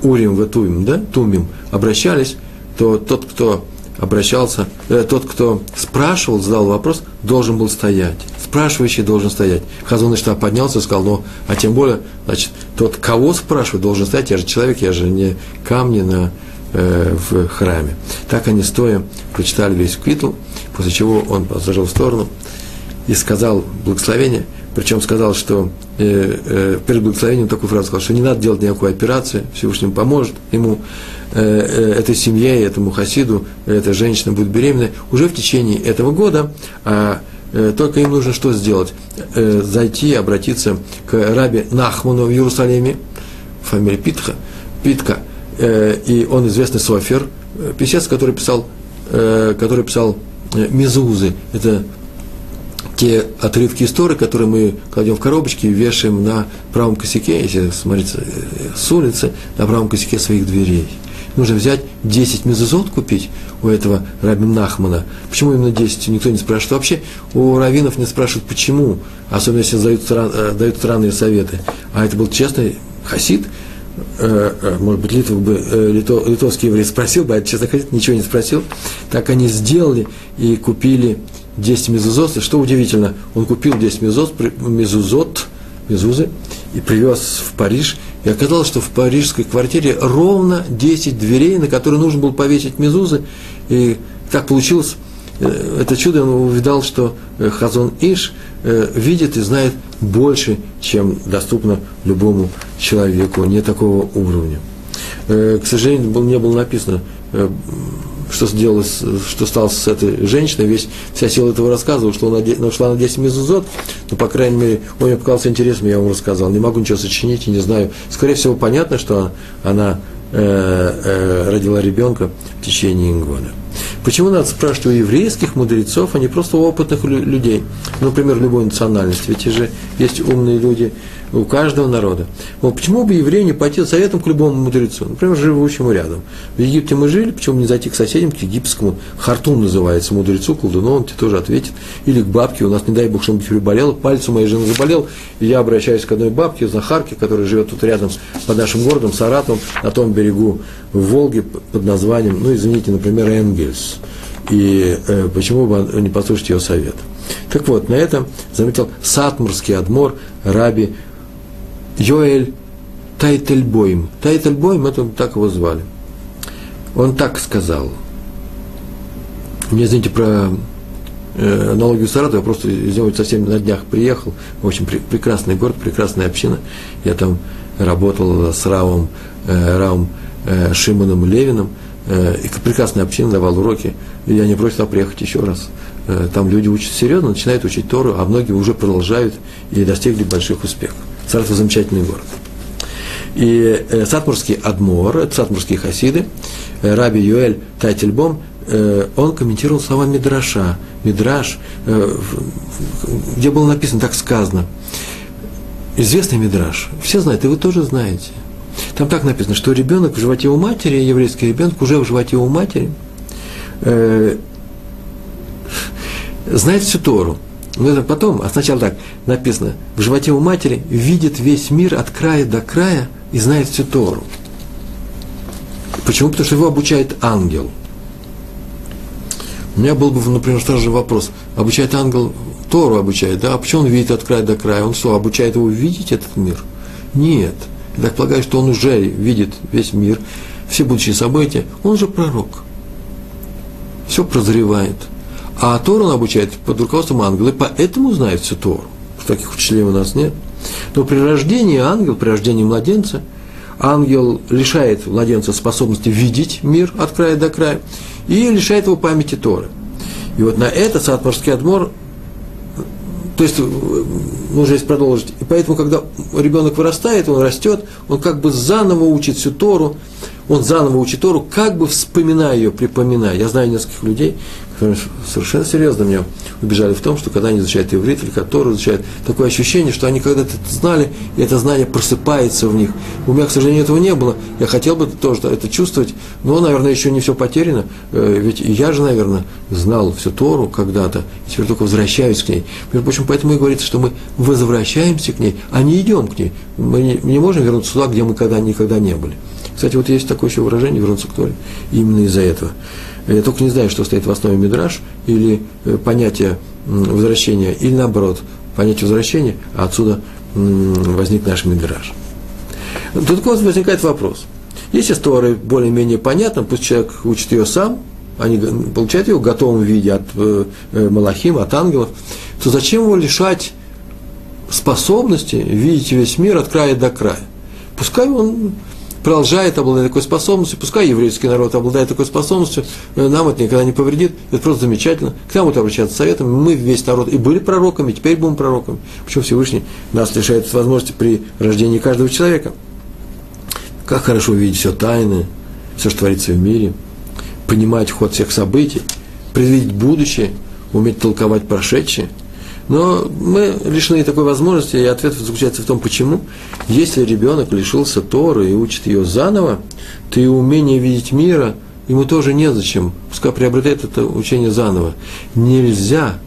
Speaker 1: Урим в Тувим, да, Тумим обращались, то тот, кто обращался, э, тот, кто спрашивал, задал вопрос, должен был стоять. Спрашивающий должен стоять. Хазон Иштаб поднялся и сказал, ну, а тем более, значит, тот, кого спрашивает, должен стоять. Я же человек, я же не камни на, э, в храме. Так они стоя прочитали весь квитл, после чего он зажил в сторону и сказал благословение, причем сказал, что э, э, перед благословением такую фразу сказал, что не надо делать никакой операции, Всевышний поможет ему, э, э, этой семье, этому хасиду, эта женщина будет беременна уже в течение этого года, а э, только им нужно что сделать? Э, зайти, обратиться к рабе Нахману в Иерусалиме, фамилия Питха, Питка, и он известный софер, писец, который писал, который писал Мезузы, это те отрывки истории, которые мы кладем в коробочки и вешаем на правом косяке, если смотреть э, с улицы, на правом косяке своих дверей. Нужно взять 10 мезузот купить у этого Рабин Нахмана. Почему именно 10? Никто не спрашивает. Вообще у раввинов не спрашивают, почему, особенно если дают, э, дают странные советы. А это был честный хасид, э, может быть, Литов бы, лито, литовский еврей спросил бы, а честно говоря, ничего не спросил. Так они сделали и купили 10 мезузот, и что удивительно, он купил 10 мезузот, мезузот, мезузы, и привез в Париж, и оказалось, что в парижской квартире ровно 10 дверей, на которые нужно было повесить мезузы, и так получилось, э, это чудо он увидал, что э, Хазон Иш э, видит и знает больше, чем доступно любому человеку не такого уровня. К сожалению, не было написано, что, сделалось, что стало с этой женщиной, весь, вся сила этого рассказа ушла на, ушла на 10 мезузот, но, по крайней мере, он мне показался интересным, я вам рассказал. Не могу ничего сочинить и не знаю. Скорее всего, понятно, что она э, э, родила ребенка в течение года. Почему надо спрашивать у еврейских мудрецов, а не просто у опытных людей? Например, любой национальности. Ведь же есть умные люди у каждого народа. Вот почему бы еврею не пойти советом к любому мудрецу, например, живущему рядом? В Египте мы жили, почему не зайти к соседям, к египетскому, Хартун называется, мудрецу, колдуну, он тебе тоже ответит. Или к бабке, у нас, не дай бог, что-нибудь приболело, палец у моей жены заболел, и я обращаюсь к одной бабке, Захарке, которая живет тут рядом под нашим городом, Саратовом, на том берегу Волги под названием, ну, извините, например, Энгельс. И э, почему бы не послушать ее совет? Так вот, на этом заметил Сатмурский адмор Раби Йоэль Тайтельбойм. Тайтельбойм, это так его звали. Он так сказал. Мне, извините, про э, аналогию Саратова, я просто из него совсем на днях приехал. В общем, при, прекрасный город, прекрасная община. Я там работал с Равом, э, Равом э, Шимоном Левиным. Э, и прекрасная община, давал уроки. И я не просил туда приехать еще раз. Э, там люди учат серьезно, начинают учить Тору, а многие уже продолжают и достигли больших успехов. Саратов замечательный город. И э, Сатмурский Адмор, Сатмурские хасиды, э, Раби Юэль Тайтельбом, э, он комментировал слова Мидраша. Мидраш, э, где было написано, так сказано. Известный Мидраш. Все знают, и вы тоже знаете. Там так написано, что ребенок в животе у матери, еврейский ребенок уже в животе у матери, э, знает всю Тору. Но это потом, а сначала так написано, в животе у матери видит весь мир от края до края и знает всю Тору. Почему? Потому что его обучает ангел. У меня был бы, например, сразу же вопрос, обучает ангел, Тору обучает, да, а почему он видит от края до края? Он что, обучает его видеть этот мир? Нет. Я так полагаю, что он уже видит весь мир, все будущие события. Он же пророк. Все прозревает – а Тору он обучает под руководством ангела, и поэтому знает всю Тору. Таких учителей у нас нет. Но при рождении ангел, при рождении младенца, ангел лишает младенца способности видеть мир от края до края и лишает его памяти Торы. И вот на это Саатмарский Адмор, то есть, нужно здесь продолжить, и поэтому, когда ребенок вырастает, он растет, он как бы заново учит всю Тору, он заново учит Тору, как бы вспоминая ее, припоминая. Я знаю нескольких людей, совершенно серьезно мне убежали в том, что когда они изучают иврит или который изучают, такое ощущение, что они когда-то это знали, и это знание просыпается в них. У меня, к сожалению, этого не было. Я хотел бы тоже это чувствовать, но, наверное, еще не все потеряно. Э, ведь я же, наверное, знал всю Тору когда-то, и теперь только возвращаюсь к ней. Между прочим, поэтому и говорится, что мы возвращаемся к ней, а не идем к ней. Мы не, не можем вернуться туда, где мы когда, никогда не были. Кстати, вот есть такое еще выражение, вернуться к Торе, именно из-за этого. Я только не знаю, что стоит в основе Мидраш, или э, понятие возвращения, или наоборот, понятие возвращения, а отсюда возник наш Мидраш. Тут вот возникает вопрос. Если с Торой более-менее понятно, пусть человек учит ее сам, они получают ее в готовом виде от э, э, Малахим, от ангелов, то зачем его лишать способности видеть весь мир от края до края? Пускай он продолжает обладать такой способностью, пускай еврейский народ обладает такой способностью, нам это никогда не повредит, это просто замечательно. К нам это обращаться советом, мы весь народ и были пророками, и теперь будем пророками. Почему Всевышний нас лишает возможности при рождении каждого человека? Как хорошо увидеть все тайны, все, что творится в мире, понимать ход всех событий, предвидеть будущее, уметь толковать прошедшее – но мы лишены такой возможности, и ответ заключается в том, почему. Если ребенок лишился Торы и учит ее заново, то и умение видеть мира ему тоже незачем. Пускай приобретает это учение заново. Нельзя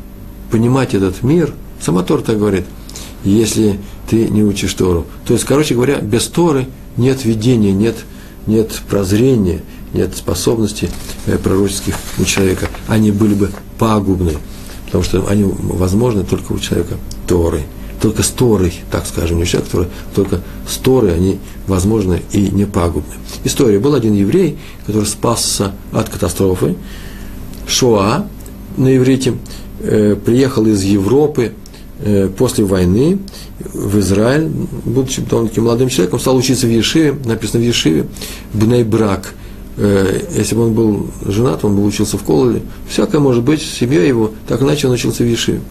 Speaker 1: понимать этот мир, сама Тора так говорит, если ты не учишь Тору. То есть, короче говоря, без Торы нет видения, нет, нет прозрения, нет способностей э, пророческих у человека. Они были бы пагубны потому что они возможны только у человека Торы. Только с Торой, так скажем, не человек Торы, только с Торой они возможны и не пагубны. История. Был один еврей, который спасся от катастрофы, Шоа, на иврите, э, приехал из Европы э, после войны в Израиль, будучи довольно молодым человеком, стал учиться в Ешиве, написано в Ешиве, Бнейбрак. Э, если бы он был женат, он бы учился в Кололе. Всякое может быть, семья его, так иначе он учился в Ешиве.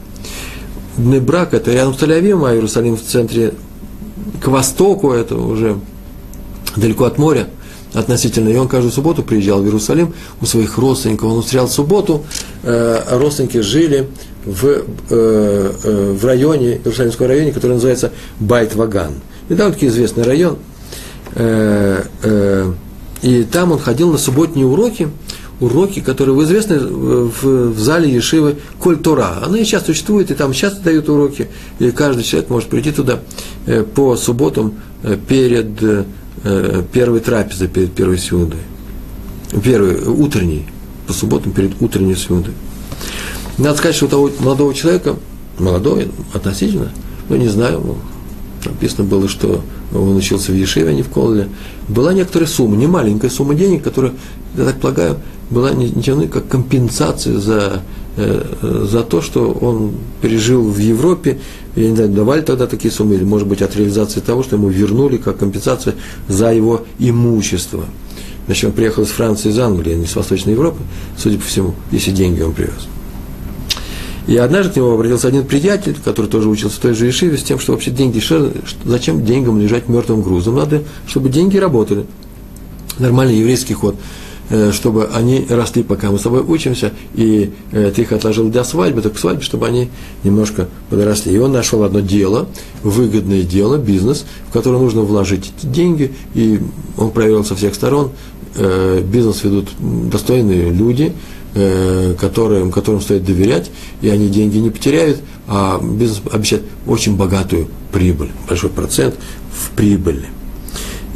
Speaker 1: Бнейбрак – это рядом с Тель-Авивом, а Иерусалим в центре, к востоку, это уже далеко от моря – относительно. И он каждую субботу приезжал в Иерусалим у своих родственников. Он устроил субботу, э, родственники жили в, э, в районе, Иерусалимском районе, который называется Байт-Ваган. И довольно-таки известный район. Э, э, и там он ходил на субботние уроки, уроки, которые вы известны в, в зале Ешивы Коль Тора. Она и сейчас существует, и там часто дают уроки, и каждый человек может прийти туда э, по субботам э, перед э, Э, первой трапезы перед первой сюдой. Первый, утренний, по субботам перед утренней сюдой. Надо сказать, что у того молодого человека, молодой относительно, ну не знаю, написано было, что он учился в Ешеве, а не в Колле, была некоторая сумма, не маленькая сумма денег, которая, я так полагаю, была ничего как компенсация за, э, за то, что он пережил в Европе я не знаю, давали тогда такие суммы, или, может быть, от реализации того, что ему вернули как компенсацию за его имущество. Значит, он приехал из Франции, из Англии, а не с Восточной Европы, судя по всему, если деньги он привез. И однажды к нему обратился один приятель, который тоже учился в той же Ишиве, с тем, что вообще деньги, зачем деньгам лежать мертвым грузом? Надо, чтобы деньги работали. Нормальный еврейский ход – Э, чтобы они росли, пока мы с тобой учимся, и э, ты их отложил для свадьбы, так к свадьбе, чтобы они немножко подросли. И он нашел одно дело, выгодное дело, бизнес, в которое нужно вложить деньги, и он проверил со всех сторон, э, бизнес ведут достойные люди, которым, которым стоит доверять, и они деньги не потеряют, а бизнес обещает очень богатую прибыль, большой процент в прибыли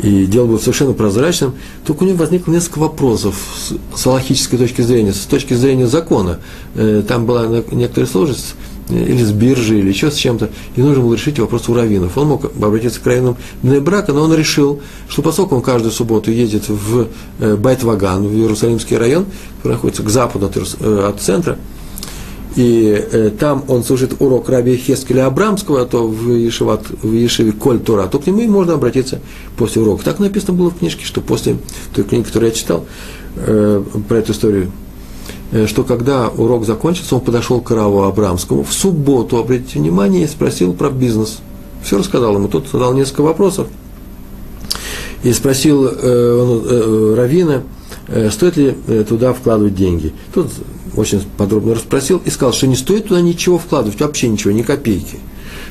Speaker 1: и дело было совершенно прозрачным, только у него возникло несколько вопросов с, с аллахической точки зрения, с точки зрения закона. Э, там была некоторая сложность, э, или с биржей, или еще с чем-то, и нужно было решить вопрос у раввинов. Он мог обратиться к раввинам брака, но он решил, что поскольку он каждую субботу едет в э, Байтваган, в Иерусалимский район, который находится к западу от, от центра, и э, там он слушает урок раби Хескеля Абрамского, а то в, Ешеват, в Ешеве Коль Тура, то к нему и можно обратиться после урока. Так написано было в книжке, что после той книги, которую я читал э, про эту историю, э, что когда урок закончился, он подошел к Раву Абрамскому в субботу, обратите внимание, и спросил про бизнес. Все рассказал ему, тот задал несколько вопросов. И спросил э, э, Равина, э, стоит ли э, туда вкладывать деньги. Тут очень подробно расспросил и сказал, что не стоит туда ничего вкладывать, вообще ничего, ни копейки.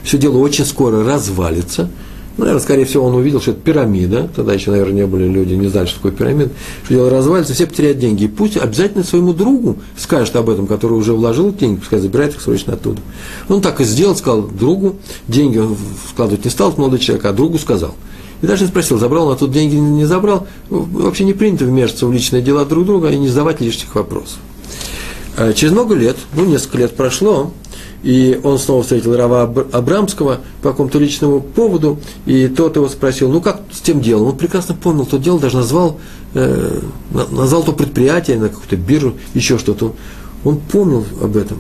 Speaker 1: Все дело очень скоро развалится. Наверное, скорее всего, он увидел, что это пирамида. Тогда еще, наверное, не были люди, не знали, что такое пирамида. Что дело развалится, все потеряют деньги. И пусть обязательно своему другу скажет об этом, который уже вложил деньги, пускай забирает их срочно оттуда. Он так и сделал, сказал другу, деньги он вкладывать не стал, молодой человек, а другу сказал. И даже спросил, забрал он, а тут деньги не забрал. Вообще не принято вмешиваться в личные дела друг друга и не задавать лишних вопросов. Э, через много лет, ну, несколько лет прошло, и он снова встретил Рава Абрамского по какому-то личному поводу, и тот его спросил, ну как с тем делом? Он прекрасно помнил то дело, даже назвал, э, назвал то предприятие, на какую-то биржу, еще что-то. Он помнил об этом.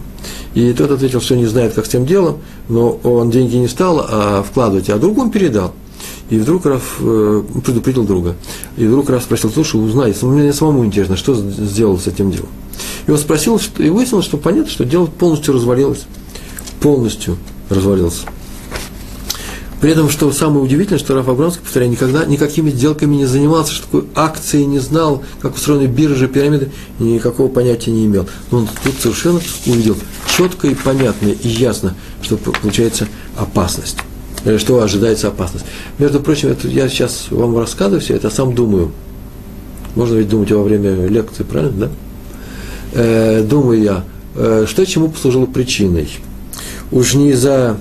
Speaker 1: И тот ответил, что не знает, как с тем делом, но он деньги не стал а вкладывать, а другому передал. И вдруг Раф э, предупредил друга. И вдруг Раф спросил, слушай, узнай, мне самому интересно, что сделал с этим делом. И он спросил, что, и выяснилось, что понятно, что дело полностью развалилось. Полностью развалилось. При этом, что самое удивительное, что Раф Абрамский, повторяю, никогда никакими сделками не занимался, что такое акции не знал, как устроены биржи, пирамиды, никакого понятия не имел. Но он тут совершенно увидел четко и понятно и ясно, что получается опасность, э, что ожидается опасность. Между прочим, это я сейчас вам рассказываю все это, а сам думаю. Можно ведь думать во время лекции, правильно, да? э, думаю я, э, что чему послужило причиной. Уж не за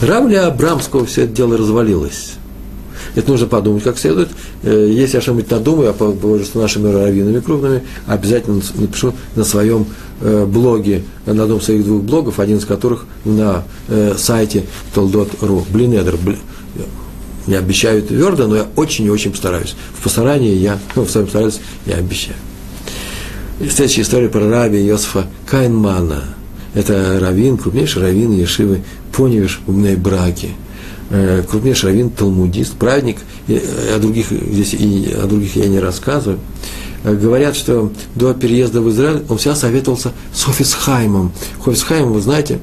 Speaker 1: Равля Абрамского все это дело развалилось. Это нужно подумать как следует. Э, если я что-нибудь надумаю, я поговорю с нашими раввинами крупными, обязательно напишу на своем э, блоге, на одном из своих двух блогов, один из которых на э, сайте toldot.ru. Блинедер. Не обещаю твердо, но я очень и очень постараюсь. В постарании я, ну, в своем стараюсь, я обещаю. следующая история про раби Йосифа Кайнмана. Это раввин, крупнейший раввин Ешивы Поневиш в браке. Э, крупнейший раввин, талмудист, праведник. О других, здесь и о других я не рассказываю. Э, говорят, что до переезда в Израиль он всегда советовался с Хофисхаймом. Хофисхайм, вы знаете,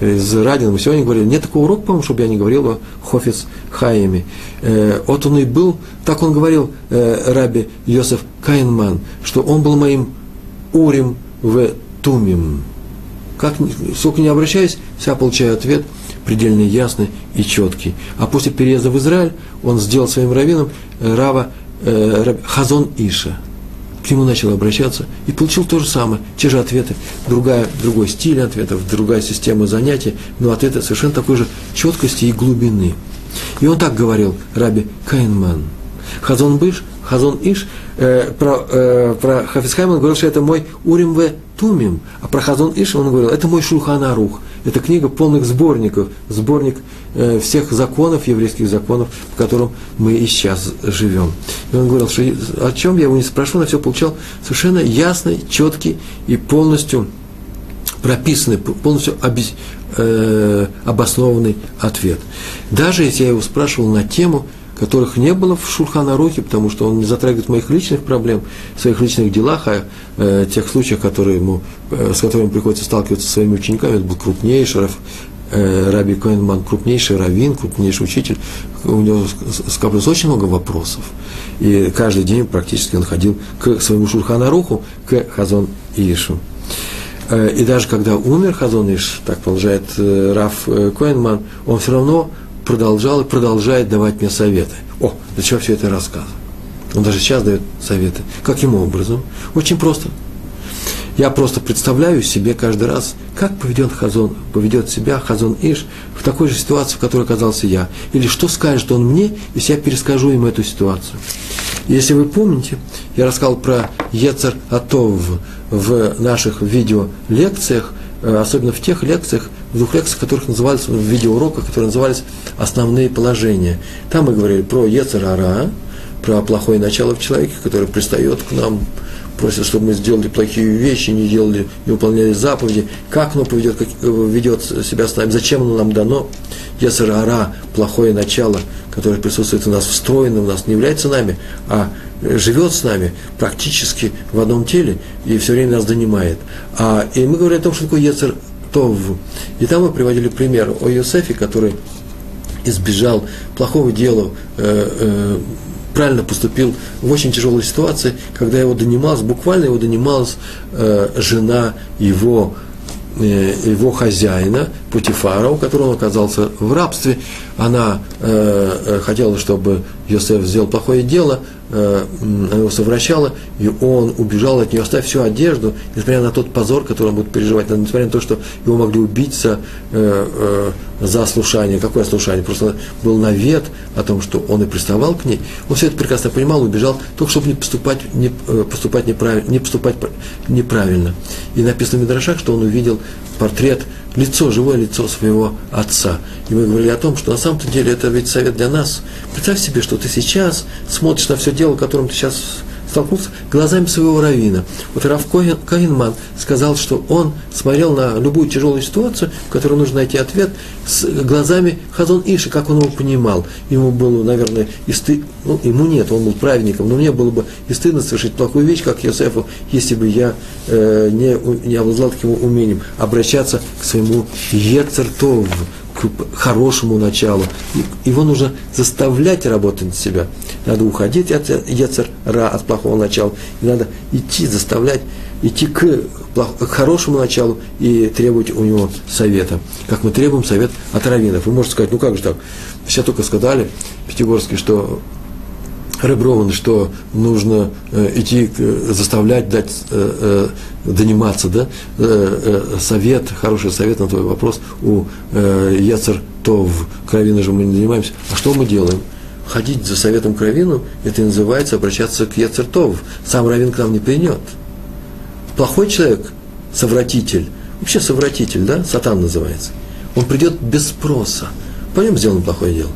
Speaker 1: из Радина мы сегодня говорили, нет такого урока, по-моему, чтобы я не говорил о Хофис Хайме. Э, вот он и был, так он говорил, э, раби Йосеф Кайнман, что он был моим урим в тумим. Как, сколько не обращаюсь, вся получаю ответ предельно ясный и четкий. А после переезда в Израиль он сделал своим раввином э, Рава э, Хазон Иша – к нему начал обращаться и получил то же самое, те же ответы, другая, другой стиль ответов, другая система занятий, но ответы совершенно такой же четкости и глубины. И он так говорил, Раби Кайнман. Хазон Биш, Хазон Иш, э, про, э, про Хафисхайм он говорил, что это мой Урим в Тумим, а про Хазон Иш он говорил, это мой Шулхан Арух. Это книга полных сборников, сборник э, всех законов, еврейских законов, по которым мы и сейчас живем. И он говорил, что о чем я его не спрошу, на все получал совершенно ясный, четкий и полностью прописанный, полностью обез, э, обоснованный ответ. Даже если я его спрашивал на тему, которых не было в Шурханарухе, потому что он не затрагивает моих личных проблем, своих личных делах, а э, тех случаях, которые ему, э, с которыми приходится сталкиваться со своими учениками. Это был крупнейший Раф, э, Раби Коэнман, крупнейший раввин, крупнейший учитель. У него скопилось очень много вопросов. И каждый день практически он ходил к своему Шурханаруху, к Хазон Ишу. Э, и даже когда умер Хазон Иш, так продолжает э, Раф э, Коэнман, он все равно продолжал и продолжает давать мне советы. О, для чего все это рассказываю? Он даже сейчас дает советы. Каким образом? Очень просто. Я просто представляю себе каждый раз, как поведет, Хазон, поведет себя Хазон Иш в такой же ситуации, в которой оказался я. Или что скажет он мне, если я перескажу ему эту ситуацию. Если вы помните, я рассказал про Ецер Атов в наших видеолекциях, э, особенно в тех лекциях, двух лекциях, которых назывались, в видеоуроках, которые назывались «Основные положения». Там мы говорили про Ецарара, про плохое начало в человеке, который пристает к нам, просит, чтобы мы сделали плохие вещи, не делали, не выполняли заповеди, как оно поведет, как, э, ведет себя с нами, зачем оно нам дано. Ецарара, плохое начало, которое присутствует у нас, встроено у нас, не является нами, а живет с нами практически в одном теле и все время нас донимает. А, и мы говорим о том, что такое Ецар Тов. И там мы приводили пример о Йосефе, который избежал плохого дела, э, э, правильно поступил в очень тяжелой ситуации, когда его донималась, буквально его донималась э, жена его, его хозяина, Путифара, у которого он оказался в рабстве. Она э, э хотела, чтобы Йосеф сделал плохое дело, Э, она его совращала, и он убежал от нее, оставив всю одежду, несмотря на тот позор, который он будет переживать, несмотря на то, что его могли убить за, э, э, за слушание. Какое слушание? Просто был навет о том, что он и приставал к ней. Он все это прекрасно понимал, убежал, только чтобы не поступать, не, поступать, неправильно, не поступать неправильно. И написано в Мидрашах, что он увидел портрет, лицо, живое лицо своего отца. И мы говорили о том, что на самом-то деле это ведь совет для нас. Представь себе, что ты сейчас смотришь на все дело, которым ты сейчас столкнулся глазами своего равина. Вот Раф Каинман сказал, что он смотрел на любую тяжелую ситуацию, в которой нужно найти ответ, с глазами Хазон Иши, как он его понимал. Ему было, наверное, и стыд, ну, ему нет, он был праведником, но мне было бы и стыдно совершить плохую вещь, как Йосефу, если бы я э, не, не обладал таким умением обращаться к своему Ецертову, к хорошему началу. Его нужно заставлять работать на себя. Надо уходить от Ецер Ра, от плохого начала. И надо идти, заставлять, идти к, к хорошему началу и требовать у него совета. Как мы требуем совет от раввинов. Вы можете сказать, ну как же так? Все только сказали, Пятигорский, что Реброван, что нужно э, идти, э, заставлять, дать, э, э, да, совет, хороший совет на твой вопрос у Яцер Тов, кровина же мы не занимаемся. А что мы делаем? Ходить за советом кровину, это называется обращаться к Яцер Тов. Сам равин к нам не принят. Плохой человек, совратитель, вообще совратитель, да, сатан называется, он придет без спроса. По нем сделано плохое дело.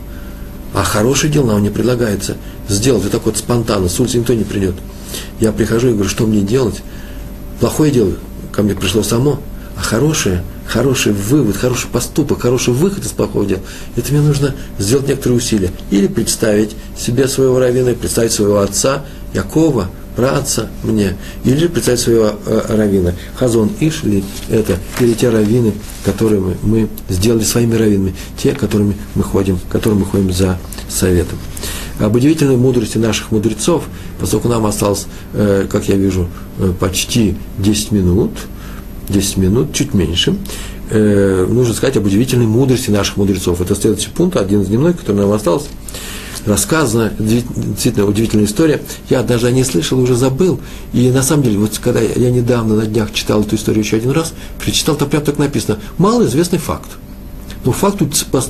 Speaker 1: А хорошее дело нам не предлагается сделать вот так вот спонтанно, с улицы никто не придет. Я прихожу и говорю, что мне делать? плохое дело ко мне пришло само, а хорошее, хороший вывод, хороший поступок, хороший выход из плохого дела, это мне нужно сделать некоторые усилия. Или представить себе своего равина, представить своего отца, Якова, праотца мне, или представить своего э, равина. Хазон Ишли – это или те раввины, которые мы, мы сделали своими раввинами, те, которыми мы ходим, которым мы ходим за советом. Об удивительной мудрости наших мудрецов, поскольку нам осталось, э, как я вижу, э, почти 10 минут – 10 минут, чуть меньше, нужно сказать об удивительной мудрости наших мудрецов. Это следующий пункт, один из дневной, который нам остался. Рассказана, действительно удивительная история. Я даже о ней слышал, уже забыл. И на самом деле, вот когда я недавно на днях читал эту историю еще один раз, прочитал, там прям так написано, малоизвестный факт. Но факт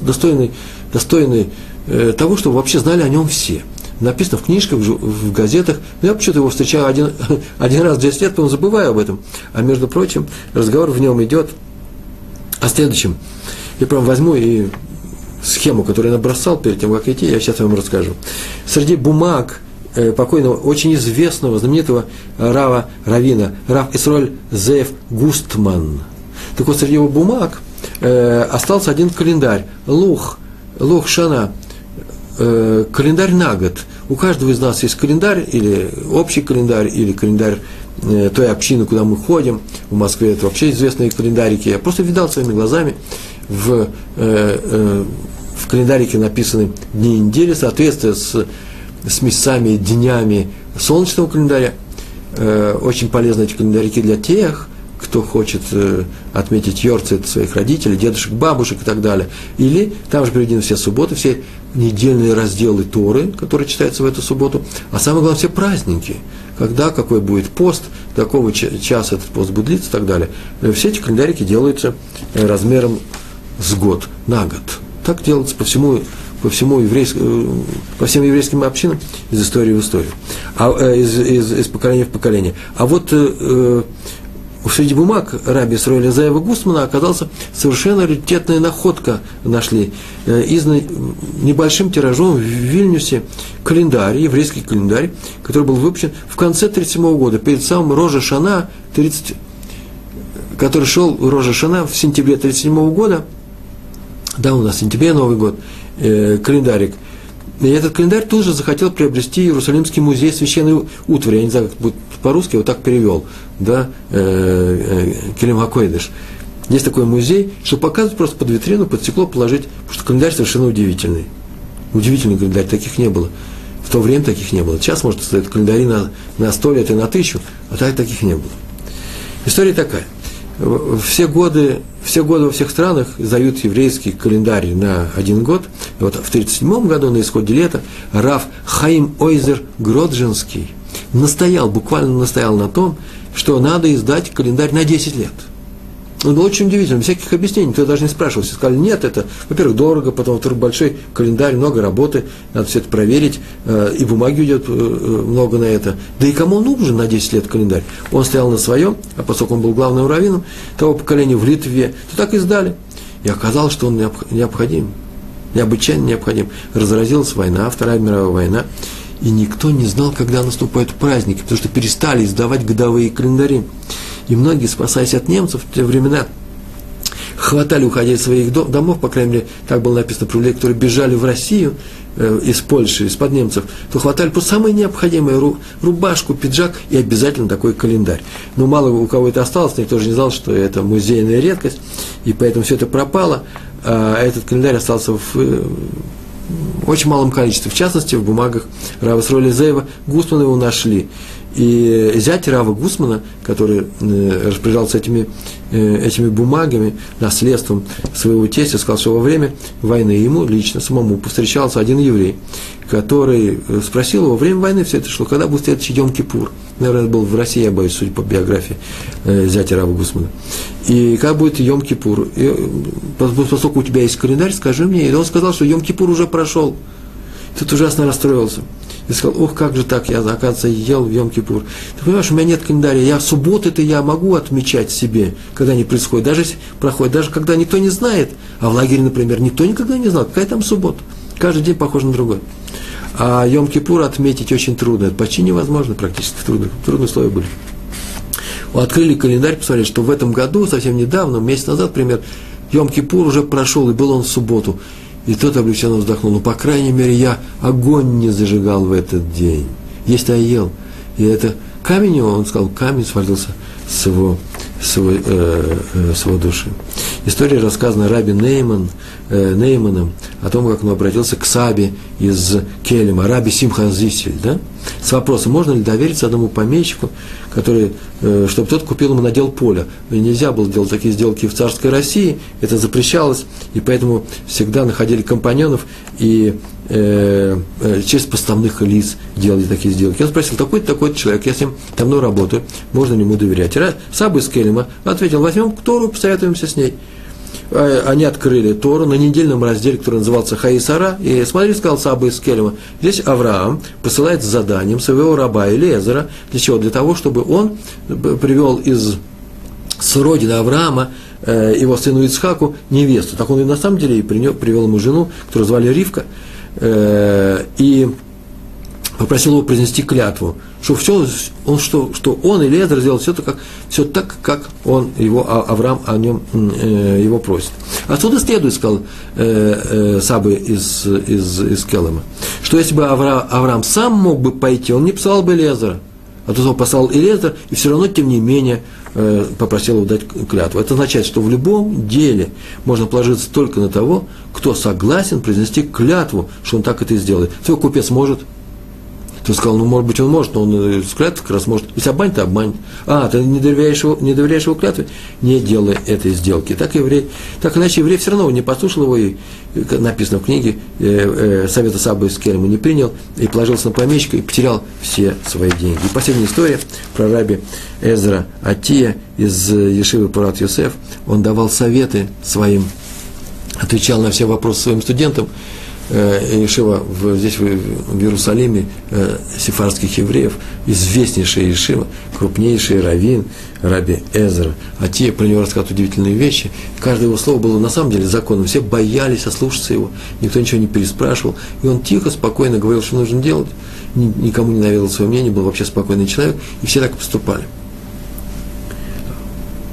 Speaker 1: достойный, достойный э, того, чтобы вообще знали о нем все написано в книжках, в газетах. Но я почему-то его встречаю один, один раз в 10 лет, потом забываю об этом. А между прочим, разговор в нем идет о следующем. Я прям возьму и схему, которую я набросал перед тем, как идти, я сейчас вам расскажу. Среди бумаг э, покойного, очень известного, знаменитого Рава Равина, Рав Исроль Зеев Густман. Так вот, среди его бумаг э, остался один календарь, Лух, Лух Шана, э, календарь на год. У каждого из нас есть календарь, или общий календарь, или календарь э, той общины, куда мы ходим. В Москве это вообще известные календарики. Я просто видал своими глазами в, э, э, в календарике написаны дни недели, соответствие с, с месяцами, днями солнечного календаря. Э, очень полезны эти календарики для тех, кто хочет э, отметить Йорцит своих родителей, дедушек, бабушек и так далее. Или там же приведены все субботы, все недельные разделы Торы, которые читаются в эту субботу, а самое главное, все праздники, когда какой будет пост, какого часа этот пост будет длиться и так далее. Э, все эти календарики делаются э, размером с год, на год. Так делается по всему, по всему еврейскому, э, по всем еврейским общинам из истории в историю, а, из, из, из поколения в поколение. А вот э, среди бумаг раби Исроиля Заева Гусмана оказался совершенно раритетная находка нашли. Э, из небольшим тиражом в Вильнюсе календарь, еврейский календарь, который был выпущен в конце 1937 года, перед самым Рожа Шана, 30, который шел Рожа Шана в сентябре 1937 года, да, у нас в сентябре Новый год, э, календарик – и этот календарь тут же захотел приобрести Иерусалимский музей священной утвари. Я не знаю, как будет по-русски, вот так перевел, да, э, э, Келем Хакойдыш. Есть такой музей, что показывать просто под витрину, под стекло положить, потому что календарь совершенно удивительный. Удивительный календарь, таких не было. В то время таких не было. Сейчас, может, стоят календари на, на 100 лет и на тысячу, а так таких не было. История такая – все годы, все годы во всех странах издают еврейский календарь на один год. И вот в 1937 году, на исходе лета, Раф Хаим Ойзер Гроджинский настоял, буквально настоял на том, что надо издать календарь на 10 лет – он был очень удивительным, всяких объяснений, никто даже не спрашивал. Все сказали, нет, это, во-первых, дорого, потом, во-вторых, большой календарь, много работы, надо все это проверить, э, и бумаги идет э, э, много на это. Да и кому нужен на 10 лет календарь? Он стоял на своем, а поскольку он был главным раввином того поколения в Литве, то так и сдали. И оказалось, что он необходим, необычайно необходим. Разразилась война, Вторая мировая война, и никто не знал, когда наступают праздники, потому что перестали издавать годовые календари. И многие, спасаясь от немцев в те времена, хватали, уходя из своих домов, по крайней мере, так было написано про людей, которые бежали в Россию э, из Польши, из-под немцев, то хватали просто самое необходимое, ру, рубашку, пиджак и обязательно такой календарь. Но мало у кого это осталось, никто же не знал, что это музейная редкость, и поэтому все это пропало, а этот календарь остался в, э, очень малом количестве, в частности, в бумагах Рава Сроли Зеева, Гусмана его нашли. И зять Рава Гусмана, который э, распоряжался этими, э, этими бумагами, наследством своего тестя, сказал, что во время войны ему лично, самому, повстречался один еврей, который э, спросил его, во время войны все это шло, когда будет следующий Йом-Кипур? Наверное, это был в России, я боюсь, судя по биографии зятя Рава Гусмана. И как будет Йом-Кипур? Поскольку у тебя есть календарь, скажи мне. И он сказал, что Йом-Кипур уже прошел. Тут ужасно расстроился. И сказал, ох, как же так, я, оказывается, ел в Йом-Кипур. Ты понимаешь, у меня нет календаря, я субботы-то я могу отмечать себе, когда они происходят, даже проходят, даже когда никто не знает, а в лагере, например, никто никогда не знал, какая там суббота. Каждый день похож на другой. А Йом-Кипур отметить очень трудно, это почти невозможно практически, трудно, трудные условия были. Открыли календарь, посмотрели, что в этом году, совсем недавно, месяц назад, например, Йом-Кипур уже прошел, и был он в субботу. И тот облегченно вздохнул. Ну, по крайней мере, я огонь не зажигал в этот день. Есть-то я ел. И это камень, он сказал, камень свалился с его, с его, э, э, с его души. История рассказана Раби Нейман, Нейманом о том, как он обратился к Сабе из Келема, Раби Симхазисель, да, с вопросом, можно ли довериться одному помещику, который, э, чтобы тот купил ему надел поля. нельзя было делать такие сделки в царской России, это запрещалось, и поэтому всегда находили компаньонов и э, э, через поставных лиц делали такие сделки. Я спросил, такой-то, такой-то человек, я с ним давно работаю, можно ли ему доверять? Саба из Келема ответил, возьмем Тору, посоветуемся с ней. А, они открыли Тору на недельном разделе, который назывался Хаисара, и смотри, сказал Саба из Келема, здесь Авраам посылает с заданием своего раба Элезера, для чего? Для того, чтобы он привел из с родины Авраама э, его сыну Ицхаку невесту. Так он и на самом деле и привел ему жену, которую звали Ривка, э, и попросил его произнести клятву, что все, он, что, что он или Лезер сделал все, так, все так, как он, его, а, Авраам о нем э, его просит. Отсюда следует, сказал э, э, Сабы из, из, из Келема, что если бы Авра, Авраам сам мог бы пойти, он не посылал бы Лезера, а то он послал Элезер, и все равно, тем не менее, э, попросил его дать клятву. Это означает, что в любом деле можно положиться только на того, кто согласен произнести клятву, что он так это и сделает. Твой купец может – ты сказал, ну, может быть, он может, но он с клятвы как раз может. Если обманет, то обманет. А, ты не доверяешь его, не доверяешь его клятве? Не делай этой сделки. Так еврей, так иначе еврей все равно не послушал его, и написано в книге, э, э, совета Сабы из Керема не принял, и положился на помещика, и потерял все свои деньги. И последняя история про раби Эзра Атия из Ешивы Парат Йосеф. Он давал советы своим, отвечал на все вопросы своим студентам, э, Ешива в, здесь в, в Иерусалиме э, сефарских евреев, известнейшая Ешива, крупнейший раввин, раби Эзер, а те про него рассказывают удивительные вещи. Каждое его слово было на самом деле законом, все боялись ослушаться его, никто ничего не переспрашивал, и он тихо, спокойно говорил, что нужно делать, никому не наведал свое мнение, был вообще спокойный человек, и все так поступали.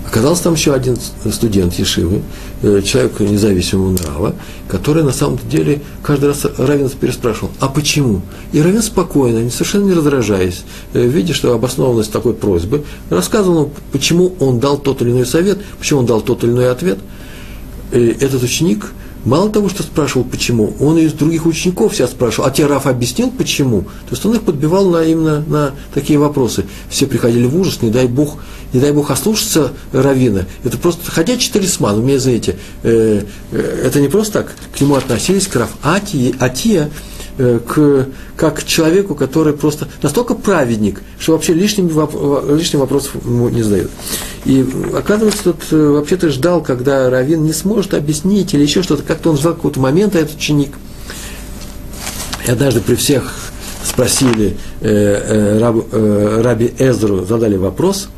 Speaker 1: Оказался там еще один студент Ешивы, э, человек независимого нрава, который на самом деле каждый раз Равин переспрашивал, а почему? И Равин спокойно, совершенно не раздражаясь, э, видя, что обоснованность такой просьбы, рассказывал, почему он дал тот или иной совет, почему он дал тот или иной ответ. И этот ученик – Мало того, что спрашивал, почему, он из других учеников себя спрашивал, а тебе Раф объяснил, почему? То есть он их подбивал на, именно на такие вопросы. Все приходили в ужас, не дай Бог, не дай Бог ослушаться Равина. Это просто ходячий талисман, вы меня знаете. Э, э, это не просто так, к нему относились, к Раф Атия, Атия к, как к человеку, который просто настолько праведник, что вообще лишним, лишним вопросов ему не задают. И оказывается, тот э, вообще-то ждал, когда Равин не сможет объяснить или еще что-то, как-то он ждал какого-то момента, этот ученик. И однажды при всех спросили э, э, раб, э, Раби Эзру, задали вопрос,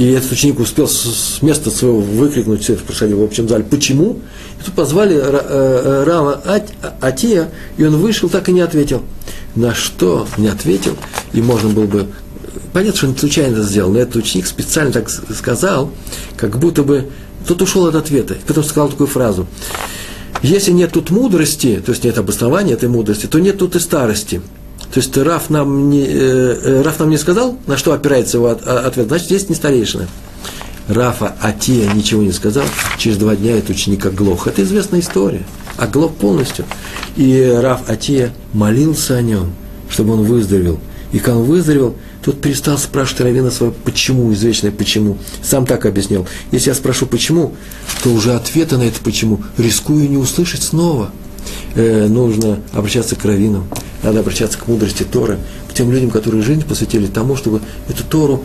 Speaker 1: и этот ученик успел с места своего выкрикнуть все это происходило в общем зале. Почему? И тут позвали э, э, Рава Атия, и он вышел, так и не ответил. На что не ответил, и можно было бы... Понятно, что он случайно сделал, но этот ученик специально так сказал, как будто бы тот ушел от ответа. Потом сказал такую фразу. Если нет тут мудрости, то есть нет обоснования этой мудрости, то нет тут и старости. То есть Раф нам не, э, Раф нам не сказал, на что опирается его ответ, значит, здесь не старейшина. Рафа Атия ничего не сказал, через два дня этот ученик оглох. Это известная история. Оглох полностью. И Раф Атия молился о нем, чтобы он выздоровел. И когда он выздоровел, тот перестал спрашивать Равина свое почему, извечное почему. Сам так объяснил. Если я спрошу почему, то уже ответа на это почему рискую не услышать снова. Э, нужно обращаться к раввинам, надо обращаться к мудрости Торы, к тем людям, которые жизнь посвятили тому, чтобы эту Тору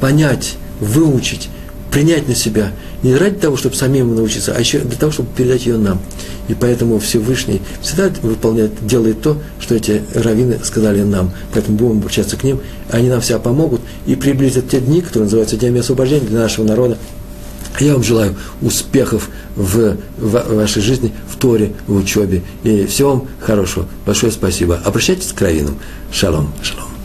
Speaker 1: понять, выучить, принять на себя. Не ради того, чтобы самим научиться, а еще для того, чтобы передать ее нам. И поэтому Всевышний всегда выполняет, делает то, что эти раввины сказали нам. Поэтому будем обращаться к ним, они нам все помогут и приблизят те дни, которые называются Днями освобождения для нашего народа. Я вам желаю успехов в вашей жизни, в Торе, в учебе. И всего вам хорошего. Большое спасибо. Обращайтесь к раввинам. Шалом. Шалом.